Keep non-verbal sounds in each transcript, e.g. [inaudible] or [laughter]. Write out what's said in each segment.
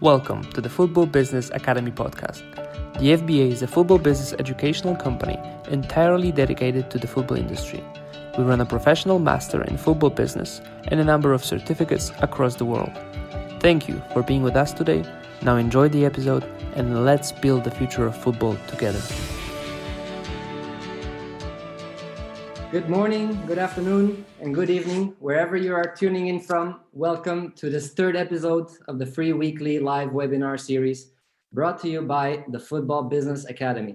Welcome to the Football Business Academy podcast. The FBA is a football business educational company entirely dedicated to the football industry. We run a professional master in football business and a number of certificates across the world. Thank you for being with us today. Now enjoy the episode and let's build the future of football together. Good morning, good afternoon, and good evening, wherever you are tuning in from. Welcome to this third episode of the free weekly live webinar series brought to you by the Football Business Academy.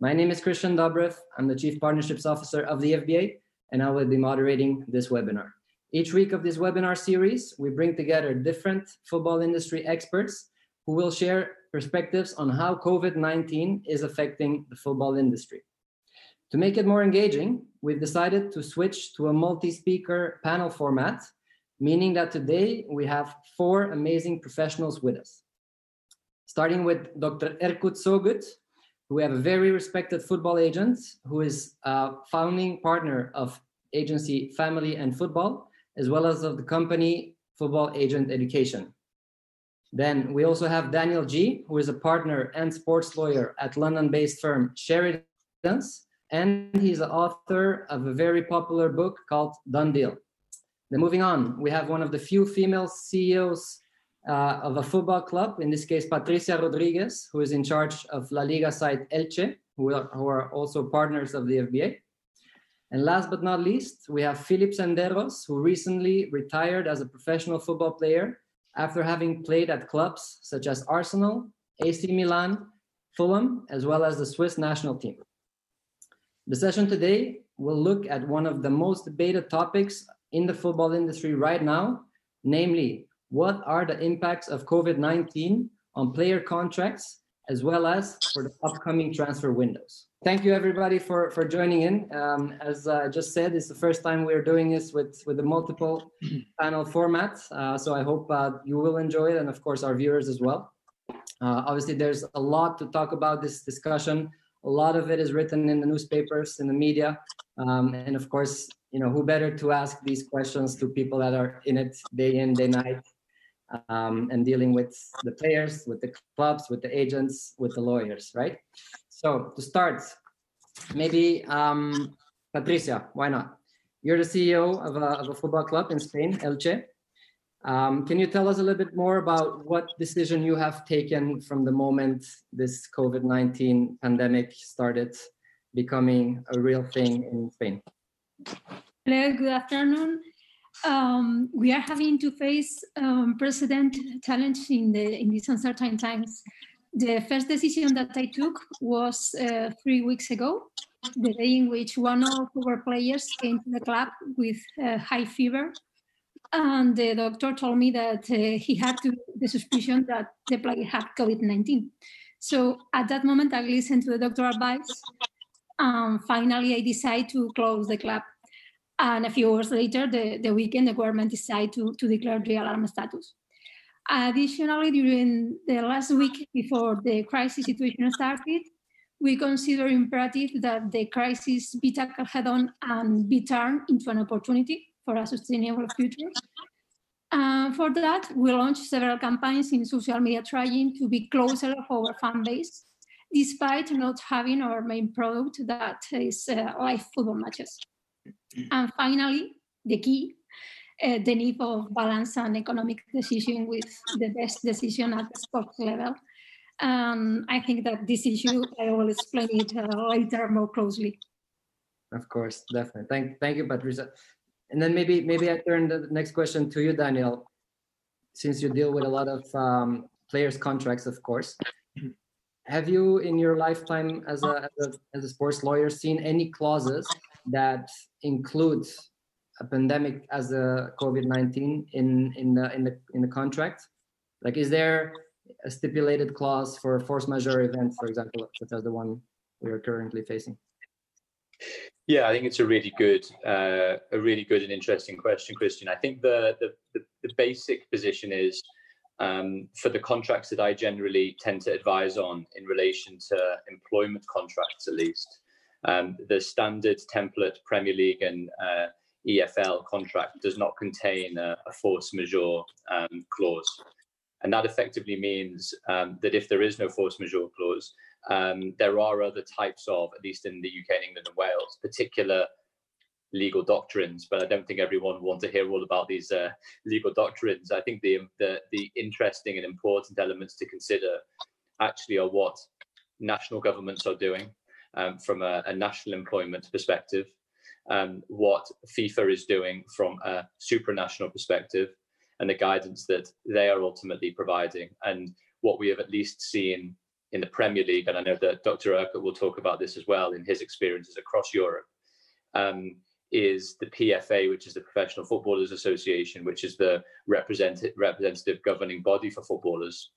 My name is Christian Dobrev. I'm the Chief Partnerships Officer of the FBA, and I will be moderating this webinar. Each week of this webinar series, we bring together different football industry experts who will share perspectives on how COVID 19 is affecting the football industry. To make it more engaging, we've decided to switch to a multi-speaker panel format, meaning that today we have four amazing professionals with us. Starting with Dr. Erkut Sogut, who we have a very respected football agent who is a founding partner of agency Family and Football, as well as of the company Football Agent Education. Then we also have Daniel Geey, who is a partner and sports lawyer at London-based firm Sheridans, and he's the author of a very popular book called Done Deal. Then moving on, we have one of the few female CEOs uh, of a football club, in this case, Patricia Rodriguez, who is in charge of La Liga side Elche, who are, who are also partners of the FBA. And last but not least, we have Philip Senderos, who recently retired as a professional football player after having played at clubs such as Arsenal, AC Milan, Fulham, as well as the Swiss national team. The session today will look at one of the most debated topics in the football industry right now, namely, what are the impacts of COVID-19 on player contracts, as well as for the upcoming transfer windows. Thank you everybody for, for joining in. Um, as I just said, it's the first time we're doing this with, with a multiple [clears throat] panel format. Uh, so I hope uh, you will enjoy it and of course our viewers as well. Uh, obviously, there's a lot to talk about this discussion. A lot of it is written in the newspapers, in the media, um, and of course, you know, who better to ask these questions to people that are in it day in, day night, um, and dealing with the players, with the clubs, with the agents, with the lawyers, right? So to start, maybe um, Patricia, why not? You're the CEO of a, of a football club in Spain, Elche. Um, can you tell us a little bit more about what decision you have taken from the moment this COVID 19 pandemic started becoming a real thing in Spain? Hello, good afternoon. Um, we are having to face um, precedent challenge in, the, in these uncertain times. The first decision that I took was uh, three weeks ago, the day in which one of our players came to the club with uh, high fever and the doctor told me that uh, he had to, the suspicion that the player had COVID-19. So at that moment, I listened to the doctor's advice. And finally, I decided to close the club. And a few hours later, the, the weekend, the government decided to, to declare the alarm status. Additionally, during the last week before the crisis situation started, we consider imperative that the crisis be tackled head on and be turned into an opportunity for a sustainable future. Uh, for that, we launched several campaigns in social media trying to be closer of our fan base, despite not having our main product that is uh, live football matches. And finally, the key, uh, the need of balance and economic decision with the best decision at the sports level. Um, I think that this issue, I will explain it uh, later more closely. Of course, definitely. Thank, thank you, Patricia. And then maybe maybe I turn the next question to you, Daniel, since you deal with a lot of um, players' contracts, of course. Have you, in your lifetime as a, as a as a sports lawyer, seen any clauses that include a pandemic as a COVID nineteen in in the in the in the contract? Like, is there a stipulated clause for force majeure events, for example, such as the one we are currently facing? Yeah, I think it's a really good, uh, a really good and interesting question, Christian. I think the the, the, the basic position is um, for the contracts that I generally tend to advise on in relation to employment contracts, at least. Um, the standard template Premier League and uh, EFL contract does not contain a, a force majeure um, clause. And that effectively means um, that if there is no force majeure clause, um, there are other types of, at least in the UK and England and Wales, particular legal doctrines. But I don't think everyone wants to hear all about these uh, legal doctrines. I think the, the the interesting and important elements to consider actually are what national governments are doing um, from a, a, national employment perspective, um, what FIFA is doing from a supranational perspective, and the guidance that they are ultimately providing, and what we have at least seen in the Premier League. And I know that Dr. Erkut will talk about this as well in his experiences across Europe. Um, is the PFA, which is the Professional Footballers Association, which is the representative, representative governing body for footballers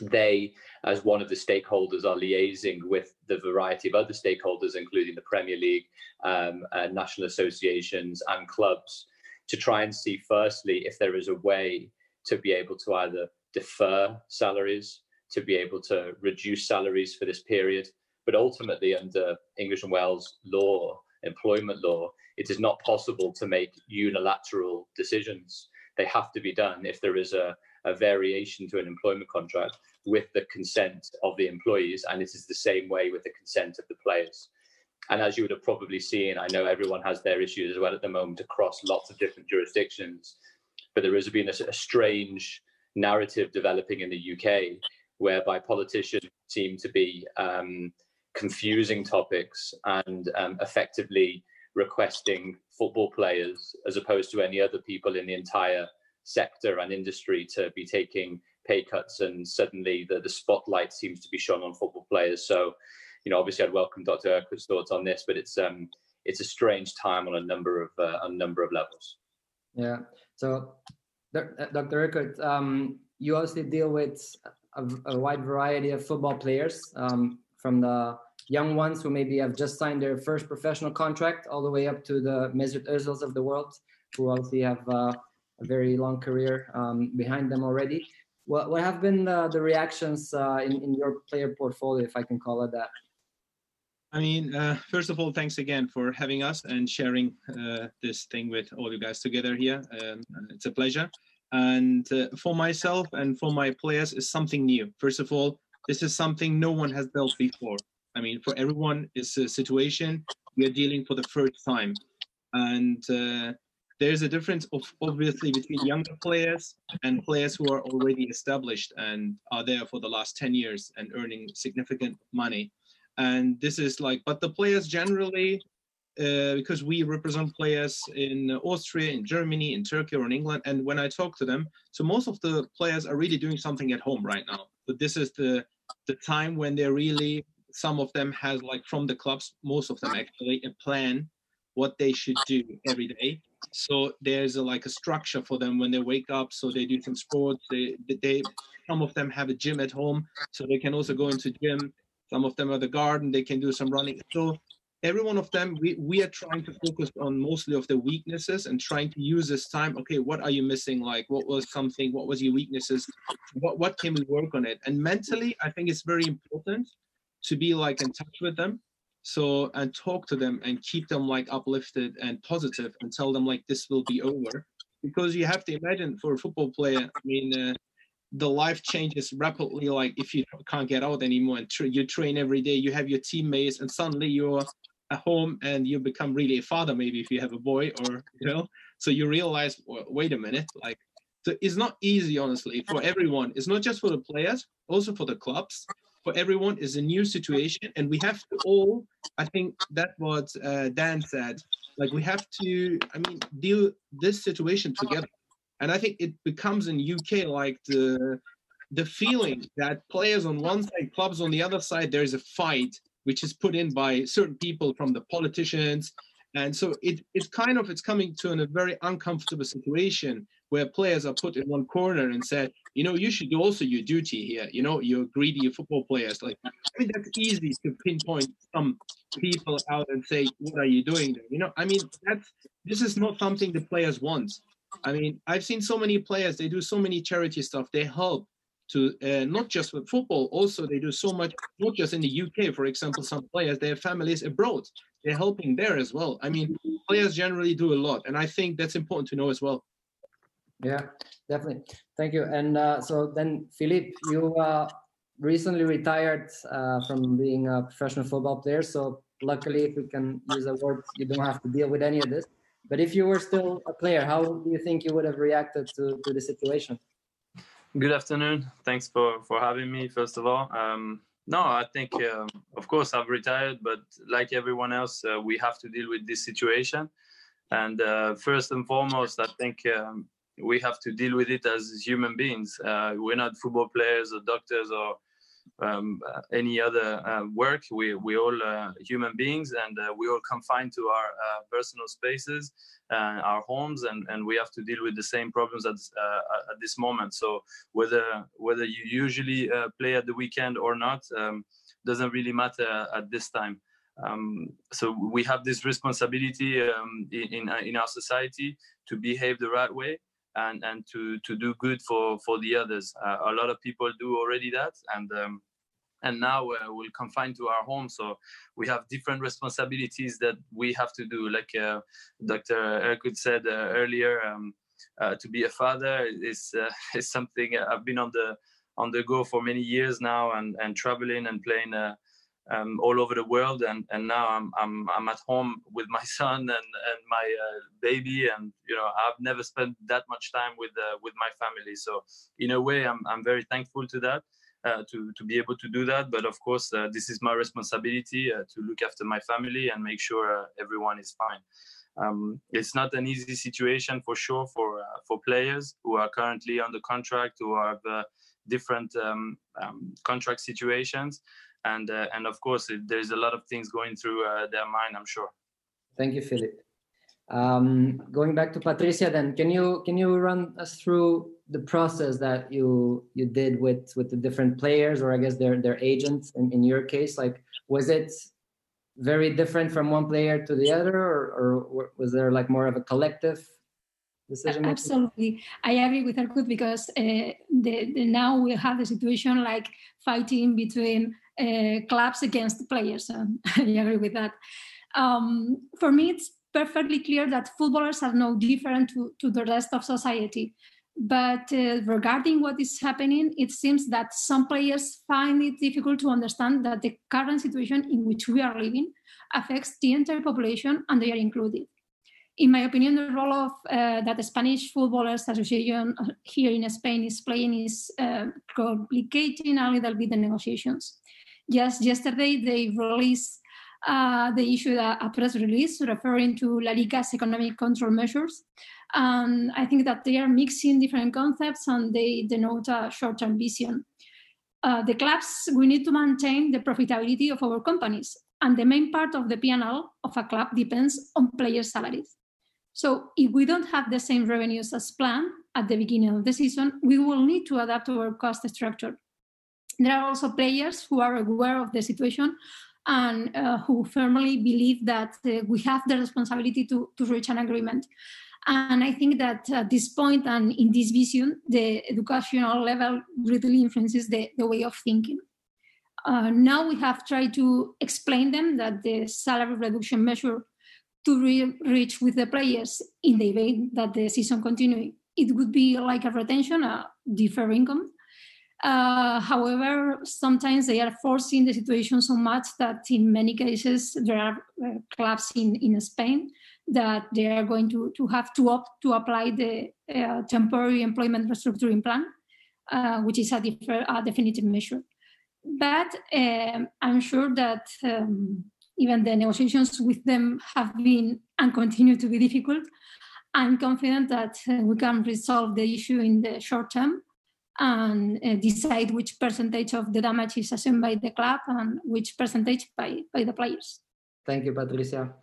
they, as one of the stakeholders, are liaising with the variety of other stakeholders, including the Premier League, um, uh, national associations, and clubs, to try and see, firstly, if there is a way to be able to either defer salaries, to be able to reduce salaries for this period. But ultimately, under English and Wales law, employment law, it is not possible to make unilateral decisions. They have to be done if there is a a variation to an employment contract with the consent of the employees, and it is the same way with the consent of the players. And as you would have probably seen, I know everyone has their issues as well at the moment across lots of different jurisdictions, but there has been a, a strange narrative developing in the UK whereby politicians seem to be um, confusing topics and um, effectively requesting football players as opposed to any other people in the entire sector and industry to be taking pay cuts and suddenly the, the spotlight seems to be shone on football players. So, you know, obviously I'd welcome Dr. Erkut's thoughts on this, but it's um it's a strange time on a number of uh, a number of levels. Yeah. So, Dr. Erkut, um, you also deal with a, a, wide variety of football players, um, from the young ones who maybe have just signed their first professional contract, all the way up to the Mesut Ozils of the world, who obviously have uh, a very long career um, behind them already. What, what have been the, the reactions uh, in, in your player portfolio, if I can call it that? I mean, uh, first of all, thanks again for having us and sharing uh, this thing with all you guys together here. Um, it's a pleasure. And uh, for myself and for my players, is something new. First of all, this is something no one has dealt before. I mean, for everyone, it's a situation we are dealing for the first time. And uh, there's a difference of obviously between younger players and players who are already established and are there for the last 10 years and earning significant money and this is like but the players generally uh, because we represent players in austria in germany in turkey or in england. And when i talk to them so most of the players are really doing something at home right now. But this is the the time when they're really some of them has like from the clubs most of them actually a plan what they should do every day. So there's a, like a structure for them when they wake up. So they do some sports. They they some of them have a gym at home. So they can also go into gym. Some of them are the garden. They can do some running. So every one of them we, we are trying to focus on mostly of the weaknesses and trying to use this time okay what are you missing? Like what was something? What was your weaknesses? What what can we work on it? And mentally i think it's very important to be like in touch with them. So and talk to them and keep them like uplifted and positive and tell them like this will be over. Because you have to imagine for a football player i mean uh, the life changes rapidly like if you can't get out anymore and tra- you train every day you have your teammates and suddenly you're at home and you become really a father maybe if you have a boy or you know so you realize well, wait a minute like so it's not easy honestly for everyone. It's not just for the players also for the clubs. For everyone is a new situation and we have to all i think that what uh, dan said like we have to i mean deal this situation together. And i think it becomes in uk like the the feeling that players on one side clubs on the other side there's a fight which is put in by certain people from the politicians and so it, it's kind of it's coming to a very uncomfortable situation where players are put in one corner and said, you know, you should do also your duty here. You know, you're greedy football players. Like, I mean, that's easy to pinpoint some people out and say, what are you doing there? You know, I mean, that's this is not something the players want. I mean, I've seen so many players. They do so many charity stuff. They help to uh, not just with football. Also, they do so much. Not just in the UK, for example, some players they have families abroad. They're helping there as well. I mean, players generally do a lot, and I think that's important to know as well. Yeah, definitely. Thank you. And uh, so then, Philippe, you uh, recently retired uh, from being a professional football player. So luckily, if we can use a word, you don't have to deal with any of this. But if you were still a player, how do you think you would have reacted to, to the situation? Good afternoon. Thanks for, for having me, first of all. Um, no, I think, um, of course, I've retired, but like everyone else, uh, we have to deal with this situation. And uh, first and foremost, I think um, we have to deal with it as human beings. Uh, we're not football players or doctors or um, any other uh, work. We we all uh, human beings, and uh, we all confined to our personal spaces, our homes, and, and we have to deal with the same problems at at this moment. So whether whether you usually play at the weekend or not um, doesn't really matter at this time. Um, so we have this responsibility um, in, in our society to behave the right way and and to to do good for for the others. Uh, a lot of people do already that, and um, and now uh, we're confined to our home, so we have different responsibilities that we have to do. Like uh, Dr. Erkut said uh, earlier, um, uh, to be a father is uh, [laughs] is something I've been on the on the go for many years now, and and traveling and playing um, all over the world and and now I'm I'm I'm at home with my [laughs] son and and my uh, baby and you know I've never spent that much time with uh, with my family. So in a way I'm I'm very thankful to that uh, to to be able to do that. But of course uh, this is my responsibility uh, to look after my family and make sure uh, everyone is fine. Um, it's not an easy situation for sure for for players who are currently under contract who have different um, um, contract situations and uh, and of course it, there's a lot of things going through uh, their mind i'm sure. Thank you philip. Um, going back to patricia then can you can you run us through the process that you you did with with the different players or i guess their their agents in, in your case? Like was it very different from one player to the other or, or was there like more of a collective decision making? Absolutely, I agree with Erkut because uh, the, the, now we have the situation like fighting between uh, clubs against players. [laughs] I agree with that. Um, for me, it's perfectly clear that footballers are no different to, to the rest of society. But uh, regarding what is happening, it seems that some players find it difficult to understand that the current situation in which we are living affects the entire population and they are included in my opinion, the role of uh, that the Spanish Footballers Association uh, here in Spain is playing is uh, complicating a little bit the negotiations. Just yesterday, they released uh, they issued a, a, press release referring to La Liga's economic control measures. And I think that they are mixing different concepts and they denote a short-term vision. Uh, the clubs, we need to maintain the profitability of our companies. And the main part of the P&L of a club depends on player salaries. So if we don't have the same revenues as planned at the beginning of the season, we will need to adapt our cost structure. There are also players who are aware of the situation and uh, who firmly believe that uh, we have the responsibility to, to reach an agreement. And I think that at this point and in this vision, the educational level really influences the, the way of thinking. Uh, now we have tried to explain them that the salary reduction measure to re- reach with the players in the event that the season continue, it would be like a retention, a deferred income, uh, however, sometimes they are forcing the situation so much that in many cases there are uh, clubs in, in Spain that they are going to, to have to opt to apply the uh, temporary employment restructuring plan, uh, which is a, defer, a, definitive measure. But um, I'm sure that um, even the negotiations with them have been and continue to be difficult. I'm confident that uh, we can resolve the issue in the short term and uh, decide which percentage of the damage is assumed by the club and which percentage by, by the players. Thank you, Patricia.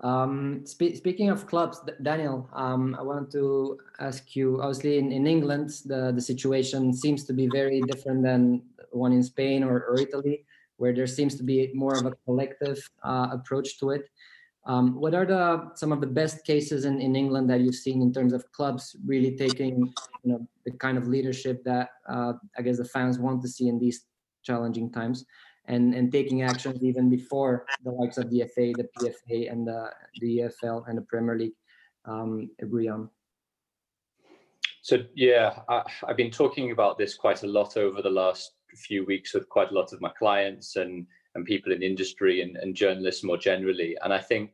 Um, spe speaking of clubs, Daniel, um, I want to ask you. Obviously, in, in England, the, the situation seems to be very different than one in Spain or, or Italy, where there seems to be more of a collective uh, approach to it. Um, what are the some of the best cases in, in England that you've seen in terms of clubs really taking you know the kind of leadership that uh, I guess the fans want to see in these challenging times and and taking actions even before the likes of the FA, the PFA, and the the EFL and the Premier League um, agree on. So yeah, I, have been talking about this quite a lot over the last few weeks with quite a lot of my clients and and people in industry and, and journalists more generally. And I think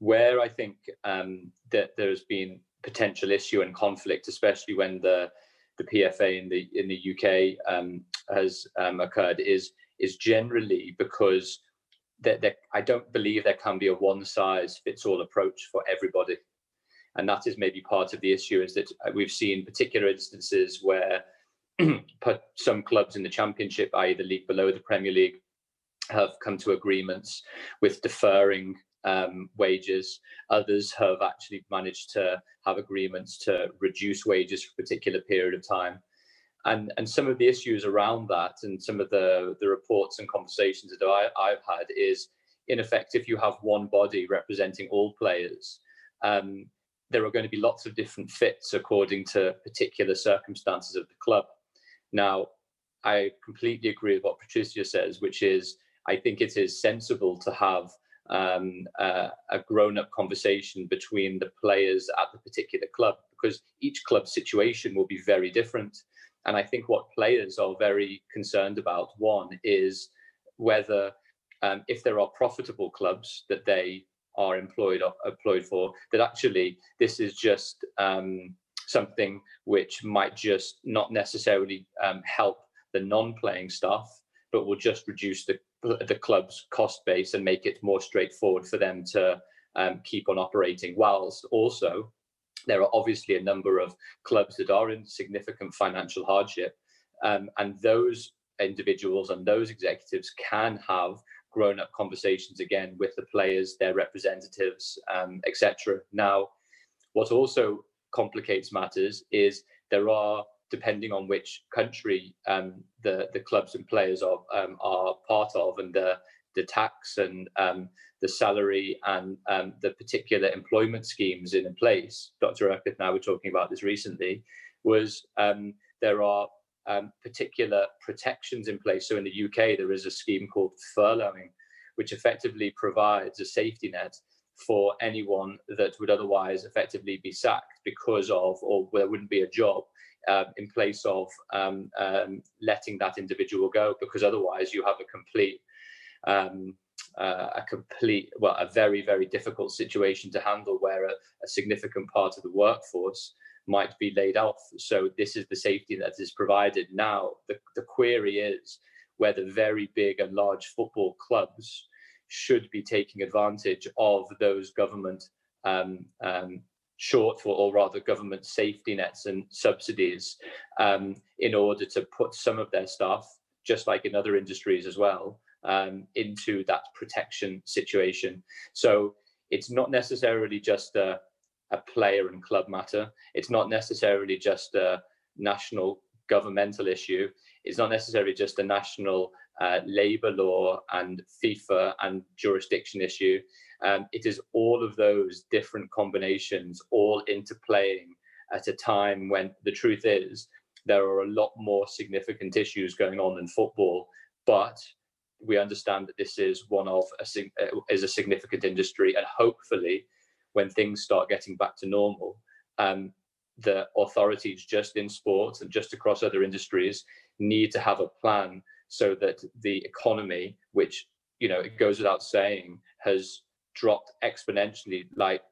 where I think um, that there's been potential issue and conflict, especially when the the PFA in the in the UK um, has um, occurred, is is generally because that I don't believe there can be a one size fits all approach for everybody, and that is maybe part of the issue. Is that we've seen particular instances where [clears throat] some clubs in the Championship, i.e., the league below the Premier League, have come to agreements with deferring um, wages. Others have actually managed to have agreements to reduce wages for a particular period of time. And, and some of the issues around that and some of the, the reports and conversations that I, I've had is, in effect, if you have one body representing all players, um, there are going to be lots of different fits according to particular circumstances of the club. Now, I completely agree with what Patricia says, which is I think it is sensible to have um, uh, a grown-up conversation between the players at the particular club because each club situation will be very different. And I think what players are very concerned about one is whether um, if there are profitable clubs that they are employed employed for, that actually this is just um, something which might just not necessarily um, help the non-playing staff, but will just reduce the the club's cost base and make it more straightforward for them to um, keep on operating. Whilst also, there are obviously a number of clubs that are in significant financial hardship, um, and those individuals and those executives can have grown-up conversations again with the players, their representatives, um, etc. Now, what also complicates matters is there are depending on which country um, the the clubs and players are um, are part of, and the the tax and um, the salary and um, the particular employment schemes in place. Dr. Erkut and I were talking about this recently. Was um, there are um, particular protections in place. So in the UK, there is a scheme called furloughing, which effectively provides a safety net for anyone that would otherwise effectively be sacked because of, or there wouldn't be a job uh, in place of um, um, letting that individual go, because otherwise you have a complete, um, uh, a complete, well, a very, very difficult situation to handle where a, a, significant part of the workforce might be laid off. So this is the safety that is provided. Now, the, the query is whether very big and large football clubs should be taking advantage of those government um, um, shortfall, or rather government safety nets and subsidies um, in order to put some of their staff, just like in other industries as well, um, into that protection situation. So it's not necessarily just a, a player and club matter. It's not necessarily just a national governmental issue. It's not necessarily just a national uh, labour law and FIFA and jurisdiction issue. Um, it is all of those different combinations all interplaying at a time when the truth is there are a lot more significant issues going on in football, but we understand that this is one of a uh, is a significant industry, and hopefully, when things start getting back to normal, um, the authorities just in sports and just across other industries need to have a plan so that the economy, which you know it goes without saying, has dropped exponentially like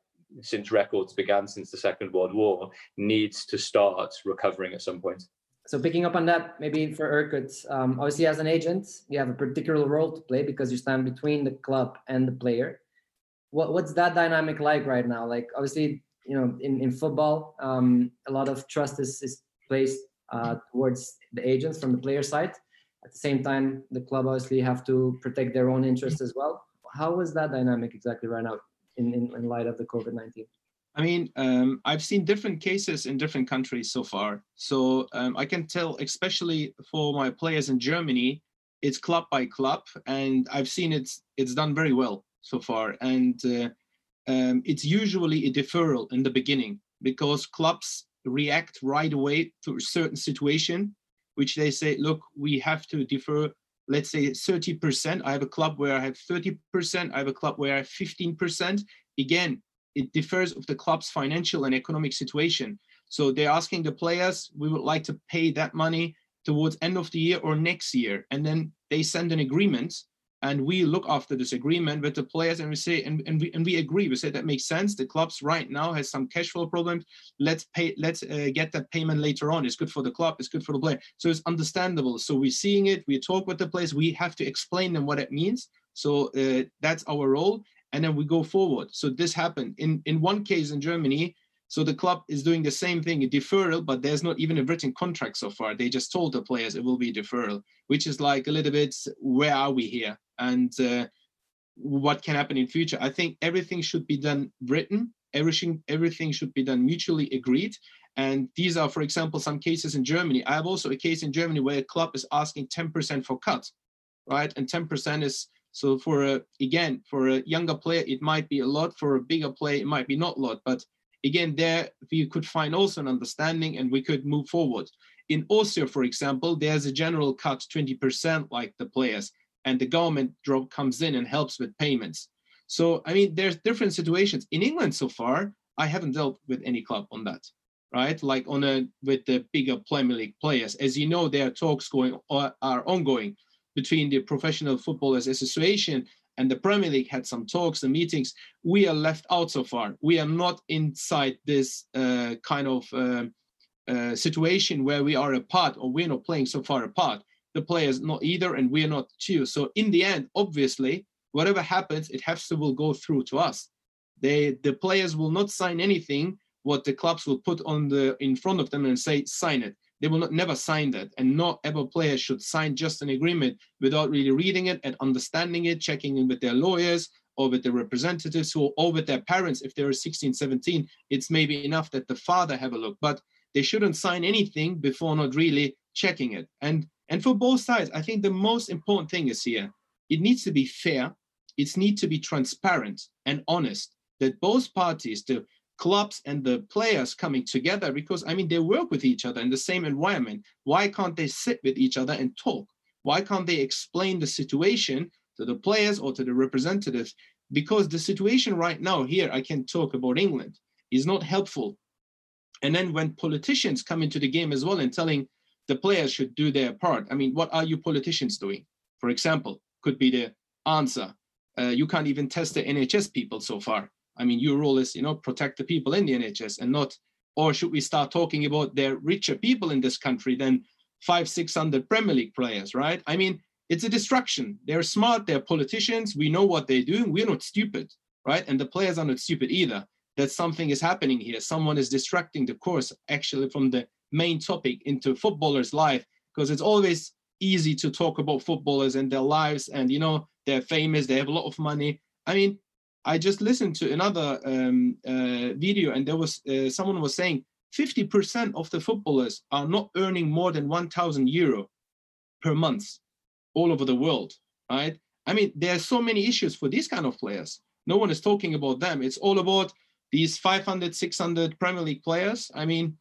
since records began since the Second World War needs to start recovering at some point. So picking up on that, maybe for Erkut, um, obviously as an agent, you have a particular role to play because you stand between the club and the player. What, what's that dynamic like right now? Like obviously, you know, in, in football, um, a lot of trust is, is placed uh, towards the agents from the player side. At the same time, the club obviously have to protect their own interests as well how is that dynamic exactly right now in, in, in light of the COVID 19? I mean, um, I've seen different cases in different countries so far. So um, I can tell, especially for my players in Germany, it's club by club, and I've seen it's it's done very well so far. And uh, um, it's usually a deferral in the beginning because clubs react right away to a certain situation, which they say, look, we have to defer let's say 30%. I have a club where I have 30%. I have a club where I have 15%. Again, it differs of the club's financial and economic situation. So they're asking the players, we would like to pay that money towards end of the year or next year. And then they send an agreement and we look after this agreement with the players and we say and, and we and we agree. We say that makes sense. The clubs right now has some cash flow problems. Let's pay let's uh, get that payment later on. It's good for the club. It's good for the player. So it's understandable. So we're seeing it. We talk with the players. We have to explain them what it means. So uh, that's our role. And then we go forward. So this happened. In in one case in germany so the club is doing the same thing, a deferral, but there's not even a written contract so far. They just told the players it will be deferral, which is like a little bit, where are we here? And uh, what can happen in future? I think everything should be done written. Everything, everything should be done mutually agreed. And these are, for example, some cases in Germany. I have also a case in Germany where a club is asking 10% for cut, right? And 10% is so for a again for a younger player it might be a lot. For a bigger player it might be not a lot, but again, there we could find also an understanding and we could move forward. In Austria, for example, there's a general cut 20% like the players, and the government drop comes in and helps with payments. So, I mean, there's different situations. In England so far, I haven't dealt with any club on that, right? Like on a with the bigger Premier League players. As you know, there are talks going are ongoing between the Professional Footballers Association and the Premier League had some talks and meetings. We are left out so far. We are not inside this uh, kind of uh, uh, situation where we are apart or we're not playing so far apart. The players not either, and we're not too. So in the end, obviously, whatever happens, it has to will go through to us. They the players will not sign anything what the clubs will put on the in front of them and say sign it they will not, never sign that. And not ever player should sign just an agreement without really reading it and understanding it, checking in with their lawyers or with the representatives who, or with their parents. If they're 16, 17, it's maybe enough that the father have a look, but they shouldn't sign anything before not really checking it. And and for both sides, I think the most important thing is here, it needs to be fair, it needs to be transparent and honest that both parties, the clubs and the players coming together because I mean they work with each other in the same environment. Why can't they sit with each other and talk? Why can't they explain the situation to the players or to the representatives? Because the situation right now here, I can talk about England, is not helpful. And then when politicians come into the game as well and telling the players should do their part, I mean, what are you politicians doing? For example, could be the answer. Uh, you can't even test the NHS people so far I mean, your role is, you know, protect the people in the NHS and not, or should we start talking about the richer people in this country than five, 600 Premier League players, right? I mean, it's a distraction. They're smart, they're politicians, we know what they're doing, we're not stupid, right? And the players are not stupid either. That something is happening here. Someone is distracting the course actually from the main topic into footballers' life, because it's always easy to talk about footballers and their lives and you know they're famous they have a lot of money i mean I just listened to another um, uh, video, and there was uh, someone was saying 50% of the footballers are not earning more than 1,000 euro per month all over the world, right? I mean, there are so many issues for these kind of players. No one is talking about them. It's all about these 500, 600 Premier League players. I mean,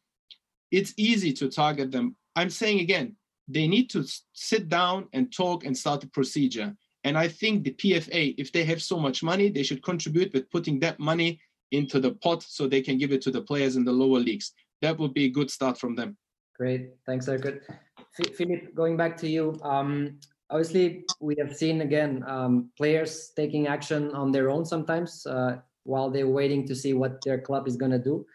it's easy to target them. I'm saying again, they need to sit down and talk and start the procedure. And I think the PFA, if they have so much money, they should contribute with putting that money into the pot so they can give it to the players in the lower leagues. That would be a good start from them. Great. Thanks, Erkut. Philip, going back to you. Um, obviously, we have seen again um, players taking action on their own sometimes uh, while they're waiting to see what their club is going to do.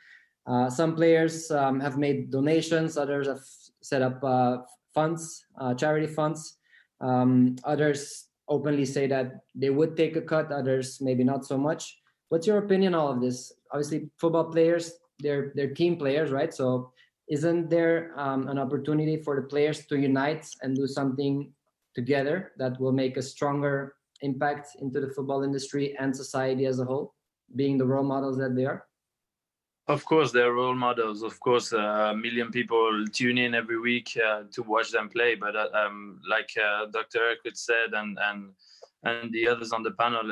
Uh, some players um, have made donations, others have set up uh, funds, uh, charity funds. Um, others openly say that they would take a cut, others maybe not so much. What's your opinion on all of this? Obviously, football players, they're they're team players, right? So isn't there um, an opportunity for the players to unite and do something together that will make a stronger impact into the football industry and society as a whole, being the role models that they are? Of course, they're role models. Of course, uh, a million people tune in every week uh, to watch them play. But uh, um, like uh, Dr. Erkut said, and and and the others on the panel,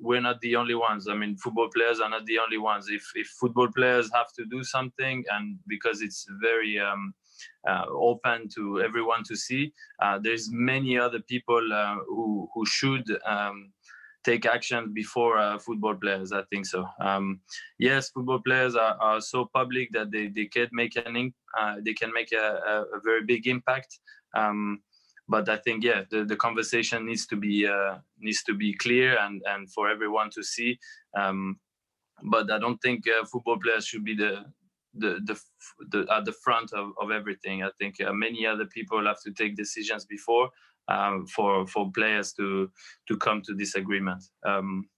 we're not the only ones. I mean, football players are not the only ones. If if football players have to do something, and because it's very um, uh, open to everyone to see, uh, there's many other people who who should. Um, take action before uh, football players. I think so. Um, yes, football players are, are so public that they, they can make an uh, they can make a, a, very big impact. Um, but I think yeah, the, the conversation needs to be uh, needs to be clear and and for everyone to see. Um, but I don't think uh, football players should be the the the, the at the front of, of everything. I think uh, many other people have to take decisions before um, for for players to to come to this agreement. Um,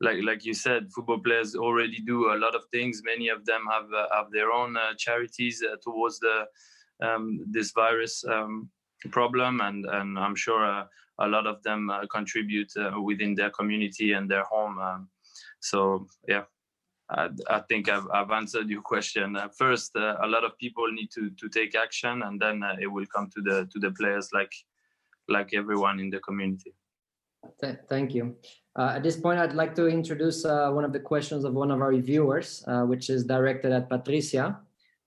like like you said, football players already do a lot of things. Many of them have uh, have their own uh, charities uh, towards the um, this virus um, problem, and and I'm sure uh, a lot of them uh, contribute within their community and their home. Um, so yeah, I, I, think I've, I've, answered your question. Uh, first, uh, a lot of people need to, to take action, and then uh, it will come to the to the players like like everyone in the community. Th thank you. Uh, at this point, I'd like to introduce uh, one of the questions of one of our viewers, uh, which is directed at Patricia.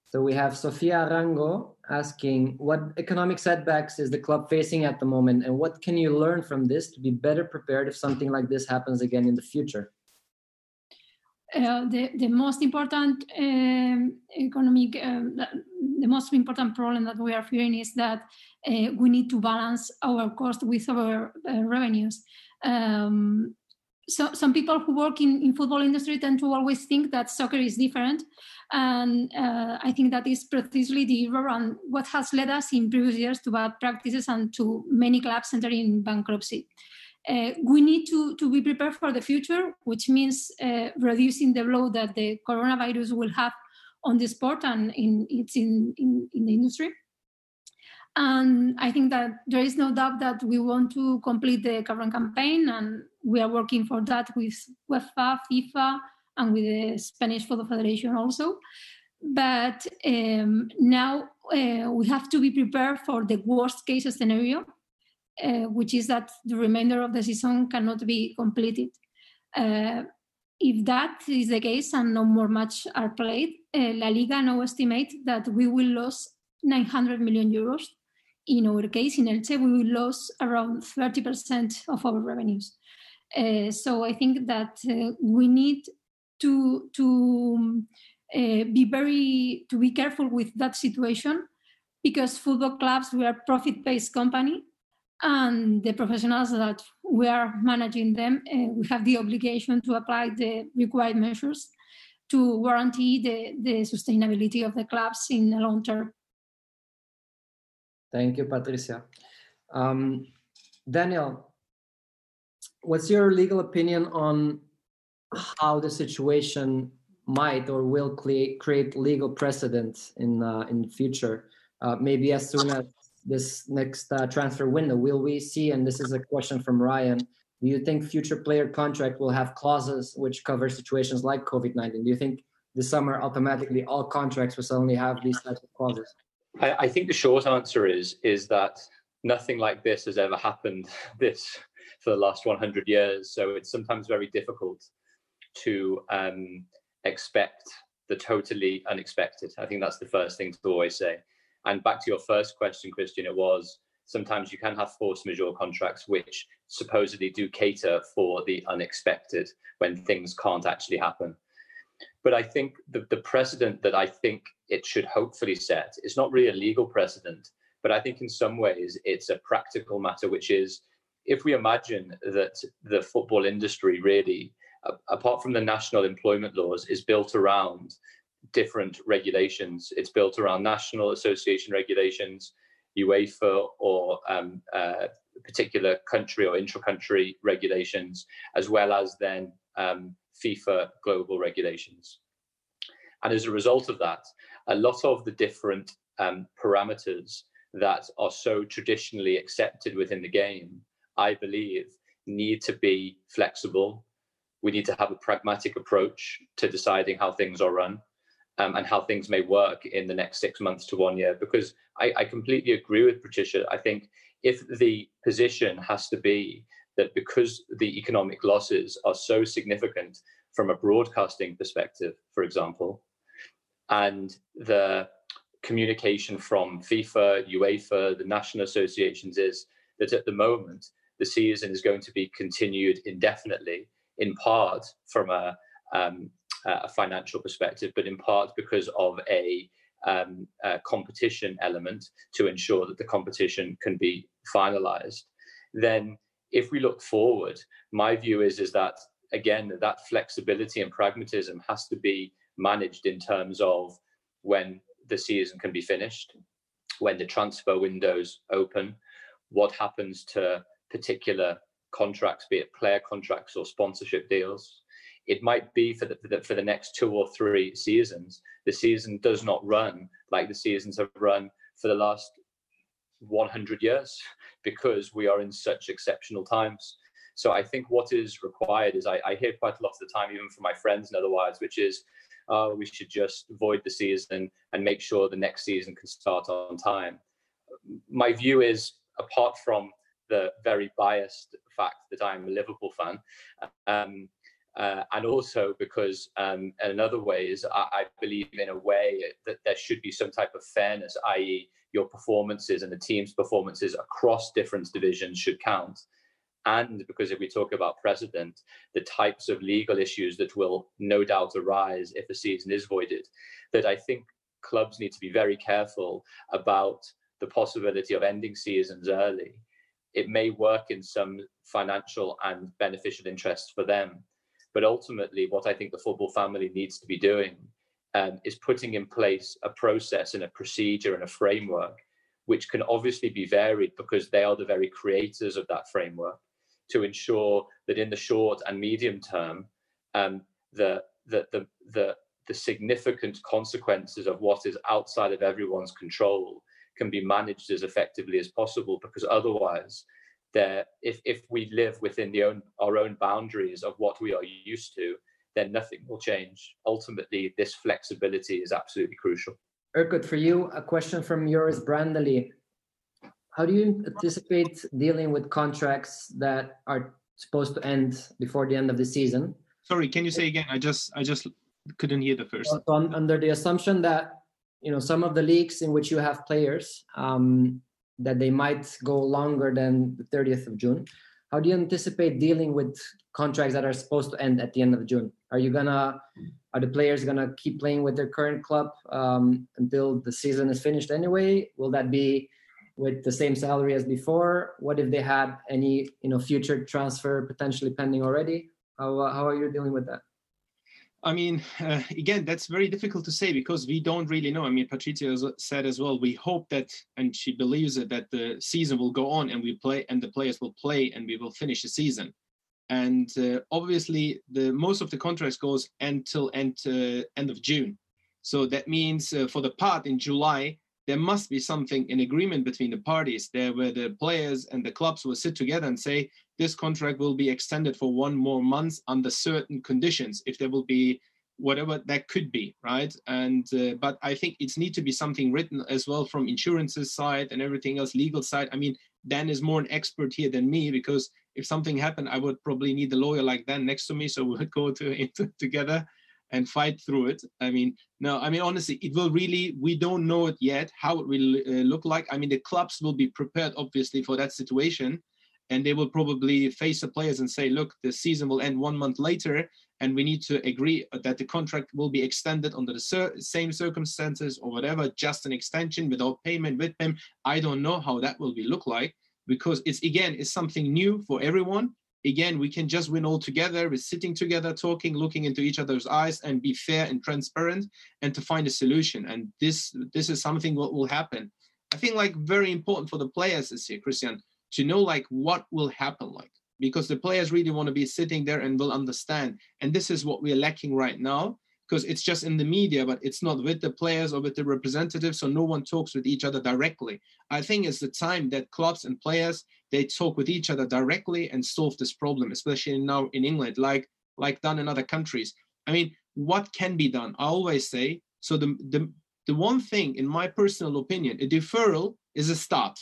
So we have Sofia Arango asking, what economic setbacks is the club facing at the moment, and what can you learn from this to be better prepared if something like this happens again in the future? Uh, the, the most important um, economic, uh, the most important problem that we are fearing is that uh, we need to balance our cost with our uh, revenues. Um, so some people who work in, in football industry tend to always think that soccer is different. And uh, I think that is precisely the error and what has led us in previous years to bad practices and to many clubs entering bankruptcy. Uh, we need to, to be prepared for the future, which means uh, reducing the blow that the coronavirus will have on the sport and in it's in, in, in the industry. And I think that there is no doubt that we want to complete the current campaign, and we are working for that with UEFA, FIFA, and with the Spanish Football Federation also. But um, now uh, we have to be prepared for the worst case scenario, uh, which is that the remainder of the season cannot be completed. Uh, if that is the case and no more matches are played, uh, La Liga now estimate that we will lose 900 million euros. In our case, in Elche, we will lose around 30% of our revenues. Uh, so I think that uh, we need to to uh, be very to be careful with that situation because football clubs we are profit-based company and the professionals that we are managing them, uh, we have the obligation to apply the required measures to guarantee the, the sustainability of the clubs in the long term. Thank you, Patricia. Um, Daniel, what's your legal opinion on how the situation might or will create legal precedent in uh, in the future? Uh, maybe as soon as this next uh, transfer window? Will we see, and this is a question from Ryan, do you think future player contract will have clauses which cover situations like COVID-19? Do you think this summer automatically all contracts will suddenly have these types of clauses? I, I think the short answer is is that nothing like this has ever happened [laughs] this for the last 100 years. So it's sometimes very difficult to um, expect the totally unexpected. I think that's the first thing to always say. And back to your first question, Christian, it was sometimes you can have force majeure contracts which supposedly do cater for the unexpected when things can't actually happen. But I think the, the precedent that I think it should hopefully set is not really a legal precedent, but I think in some ways it's a practical matter, which is if we imagine that the football industry really, apart from the national employment laws, is built around different regulations. It's built around national association regulations, UEFA or um, uh, particular country or intra-country regulations, as well as then um, FIFA global regulations. And as a result of that, a lot of the different um, parameters that are so traditionally accepted within the game, I believe, need to be flexible. We need to have a pragmatic approach to deciding how things are run um, and how things may work in the next six months to one year. Because I, I completely agree with Patricia. I think if the position has to be that because the economic losses are so significant from a broadcasting perspective, for example, and the communication from FIFA, UEFA, the national associations is that at the moment the season is going to be continued indefinitely, in part from a, um, a financial perspective, but in part because of a, um, a competition element to ensure that the competition can be finalized. Then, if we look forward, my view is is that again that flexibility and pragmatism has to be managed in terms of when the season can be finished, when the transfer windows open, what happens to particular contracts, be it player contracts or sponsorship deals. It might be for the, for the, for the next two or three seasons. The season does not run like the seasons have run for the last 100 years [laughs] because we are in such exceptional times. So I think what is required is I, I hear quite a lot of the time, even from my friends and otherwise, which is uh, we should just void the season and make sure the next season can start on time. My view is, apart from the very biased fact that I'm a Liverpool fan, um, uh, and also because um, in other ways, I, I, believe in a way that there should be some type of fairness, i.e., your performances and the team's performances across different divisions should count and because if we talk about precedent, the types of legal issues that will no doubt arise if a season is voided, that I think clubs need to be very careful about the possibility of ending seasons early. It may work in some financial and beneficial interests for them, but ultimately, what I think the football family needs to be doing um, is putting in place a process and a procedure and a framework which can obviously be varied because they are the very creators of that framework to ensure that in the short and medium term, um, the, the, the, the, the significant consequences of what is outside of everyone's control can be managed as effectively as possible because otherwise there if, if we live within the own our own boundaries of what we are used to then nothing will change ultimately this flexibility is absolutely crucial Erkut, for you a question from yours Brandley how do you anticipate dealing with contracts that are supposed to end before the end of the season? Sorry, can you say again? I just I just couldn't hear the first. So under the assumption that you know some of the leagues in which you have players um, that they might go longer than the 30th of June. How do you anticipate dealing with contracts that are supposed to end at the end of June? Are you gonna are the players gonna keep playing with their current club um, until the season is finished anyway? Will that be with the same salary as before? What if they had any, you know, future transfer potentially pending already? How, uh, how are you dealing with that? I mean, uh, again, that's very difficult to say because we don't really know. I mean, Patricia said as well, we hope that, and she believes it, that the season will go on and we play, and the players will play, and we will finish the season. And uh, obviously, the most of the contracts goes until end uh, end of June. So that means uh, for the part in July, there must be something in agreement between the parties. There where the players and the clubs will sit together and say this contract will be extended for one more month under certain conditions if there will be whatever that could be right? And uh, but i think it's need to be something written as well from insurances side and everything else legal side. I mean dan is more an expert here than me because if something happened i would probably need a lawyer like dan next to me so we would go to [laughs] together and fight through it. I mean, no, I mean, honestly, it will really, we don't know it yet, how it will uh, look like. I mean, the clubs will be prepared, obviously, for that situation. And they will probably face the players and say, look, the season will end one month later, and we need to agree that the contract will be extended under the same circumstances or whatever, just an extension without payment with them. I don't know how that will be look like because it's again, it's something new for everyone again we can just win all together. With sitting together talking looking into each other's eyes and be fair and transparent and to find a solution. And this this is something what will happen. I think like very important for the players is here christian to know like what will happen like because the players really want to be sitting there and will understand. And this is what we're lacking right now because it's just in the media, but it's not with the players or with the representatives, so no one talks with each other directly. I think it's the time that clubs and players they talk with each other directly and solve this problem, especially now in England, like like done in other countries. I mean, what can be done? I always say so. The the the one thing, in my personal opinion, a deferral is a start,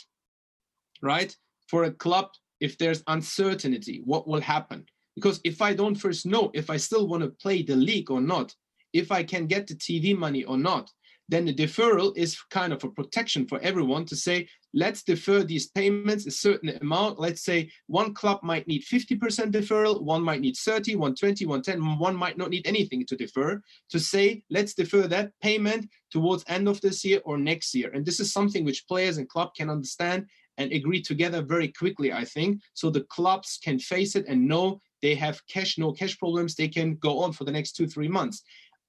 right? For a club, if there's uncertainty, what will happen? Because if I don't first know if I still want to play the league or not, if I can get the TV money or not, then the deferral is kind of a protection for everyone to say let's defer these payments a certain amount. Let's say one club might need 50% deferral, one might need 30, 120, 110, one might not need anything to defer. To say, let's defer that payment towards end of this year or next year. And this is something which players and club can understand and agree together very quickly, I think. So the clubs can face it and know they have cash, no cash problems. They can go on for the next two, three months.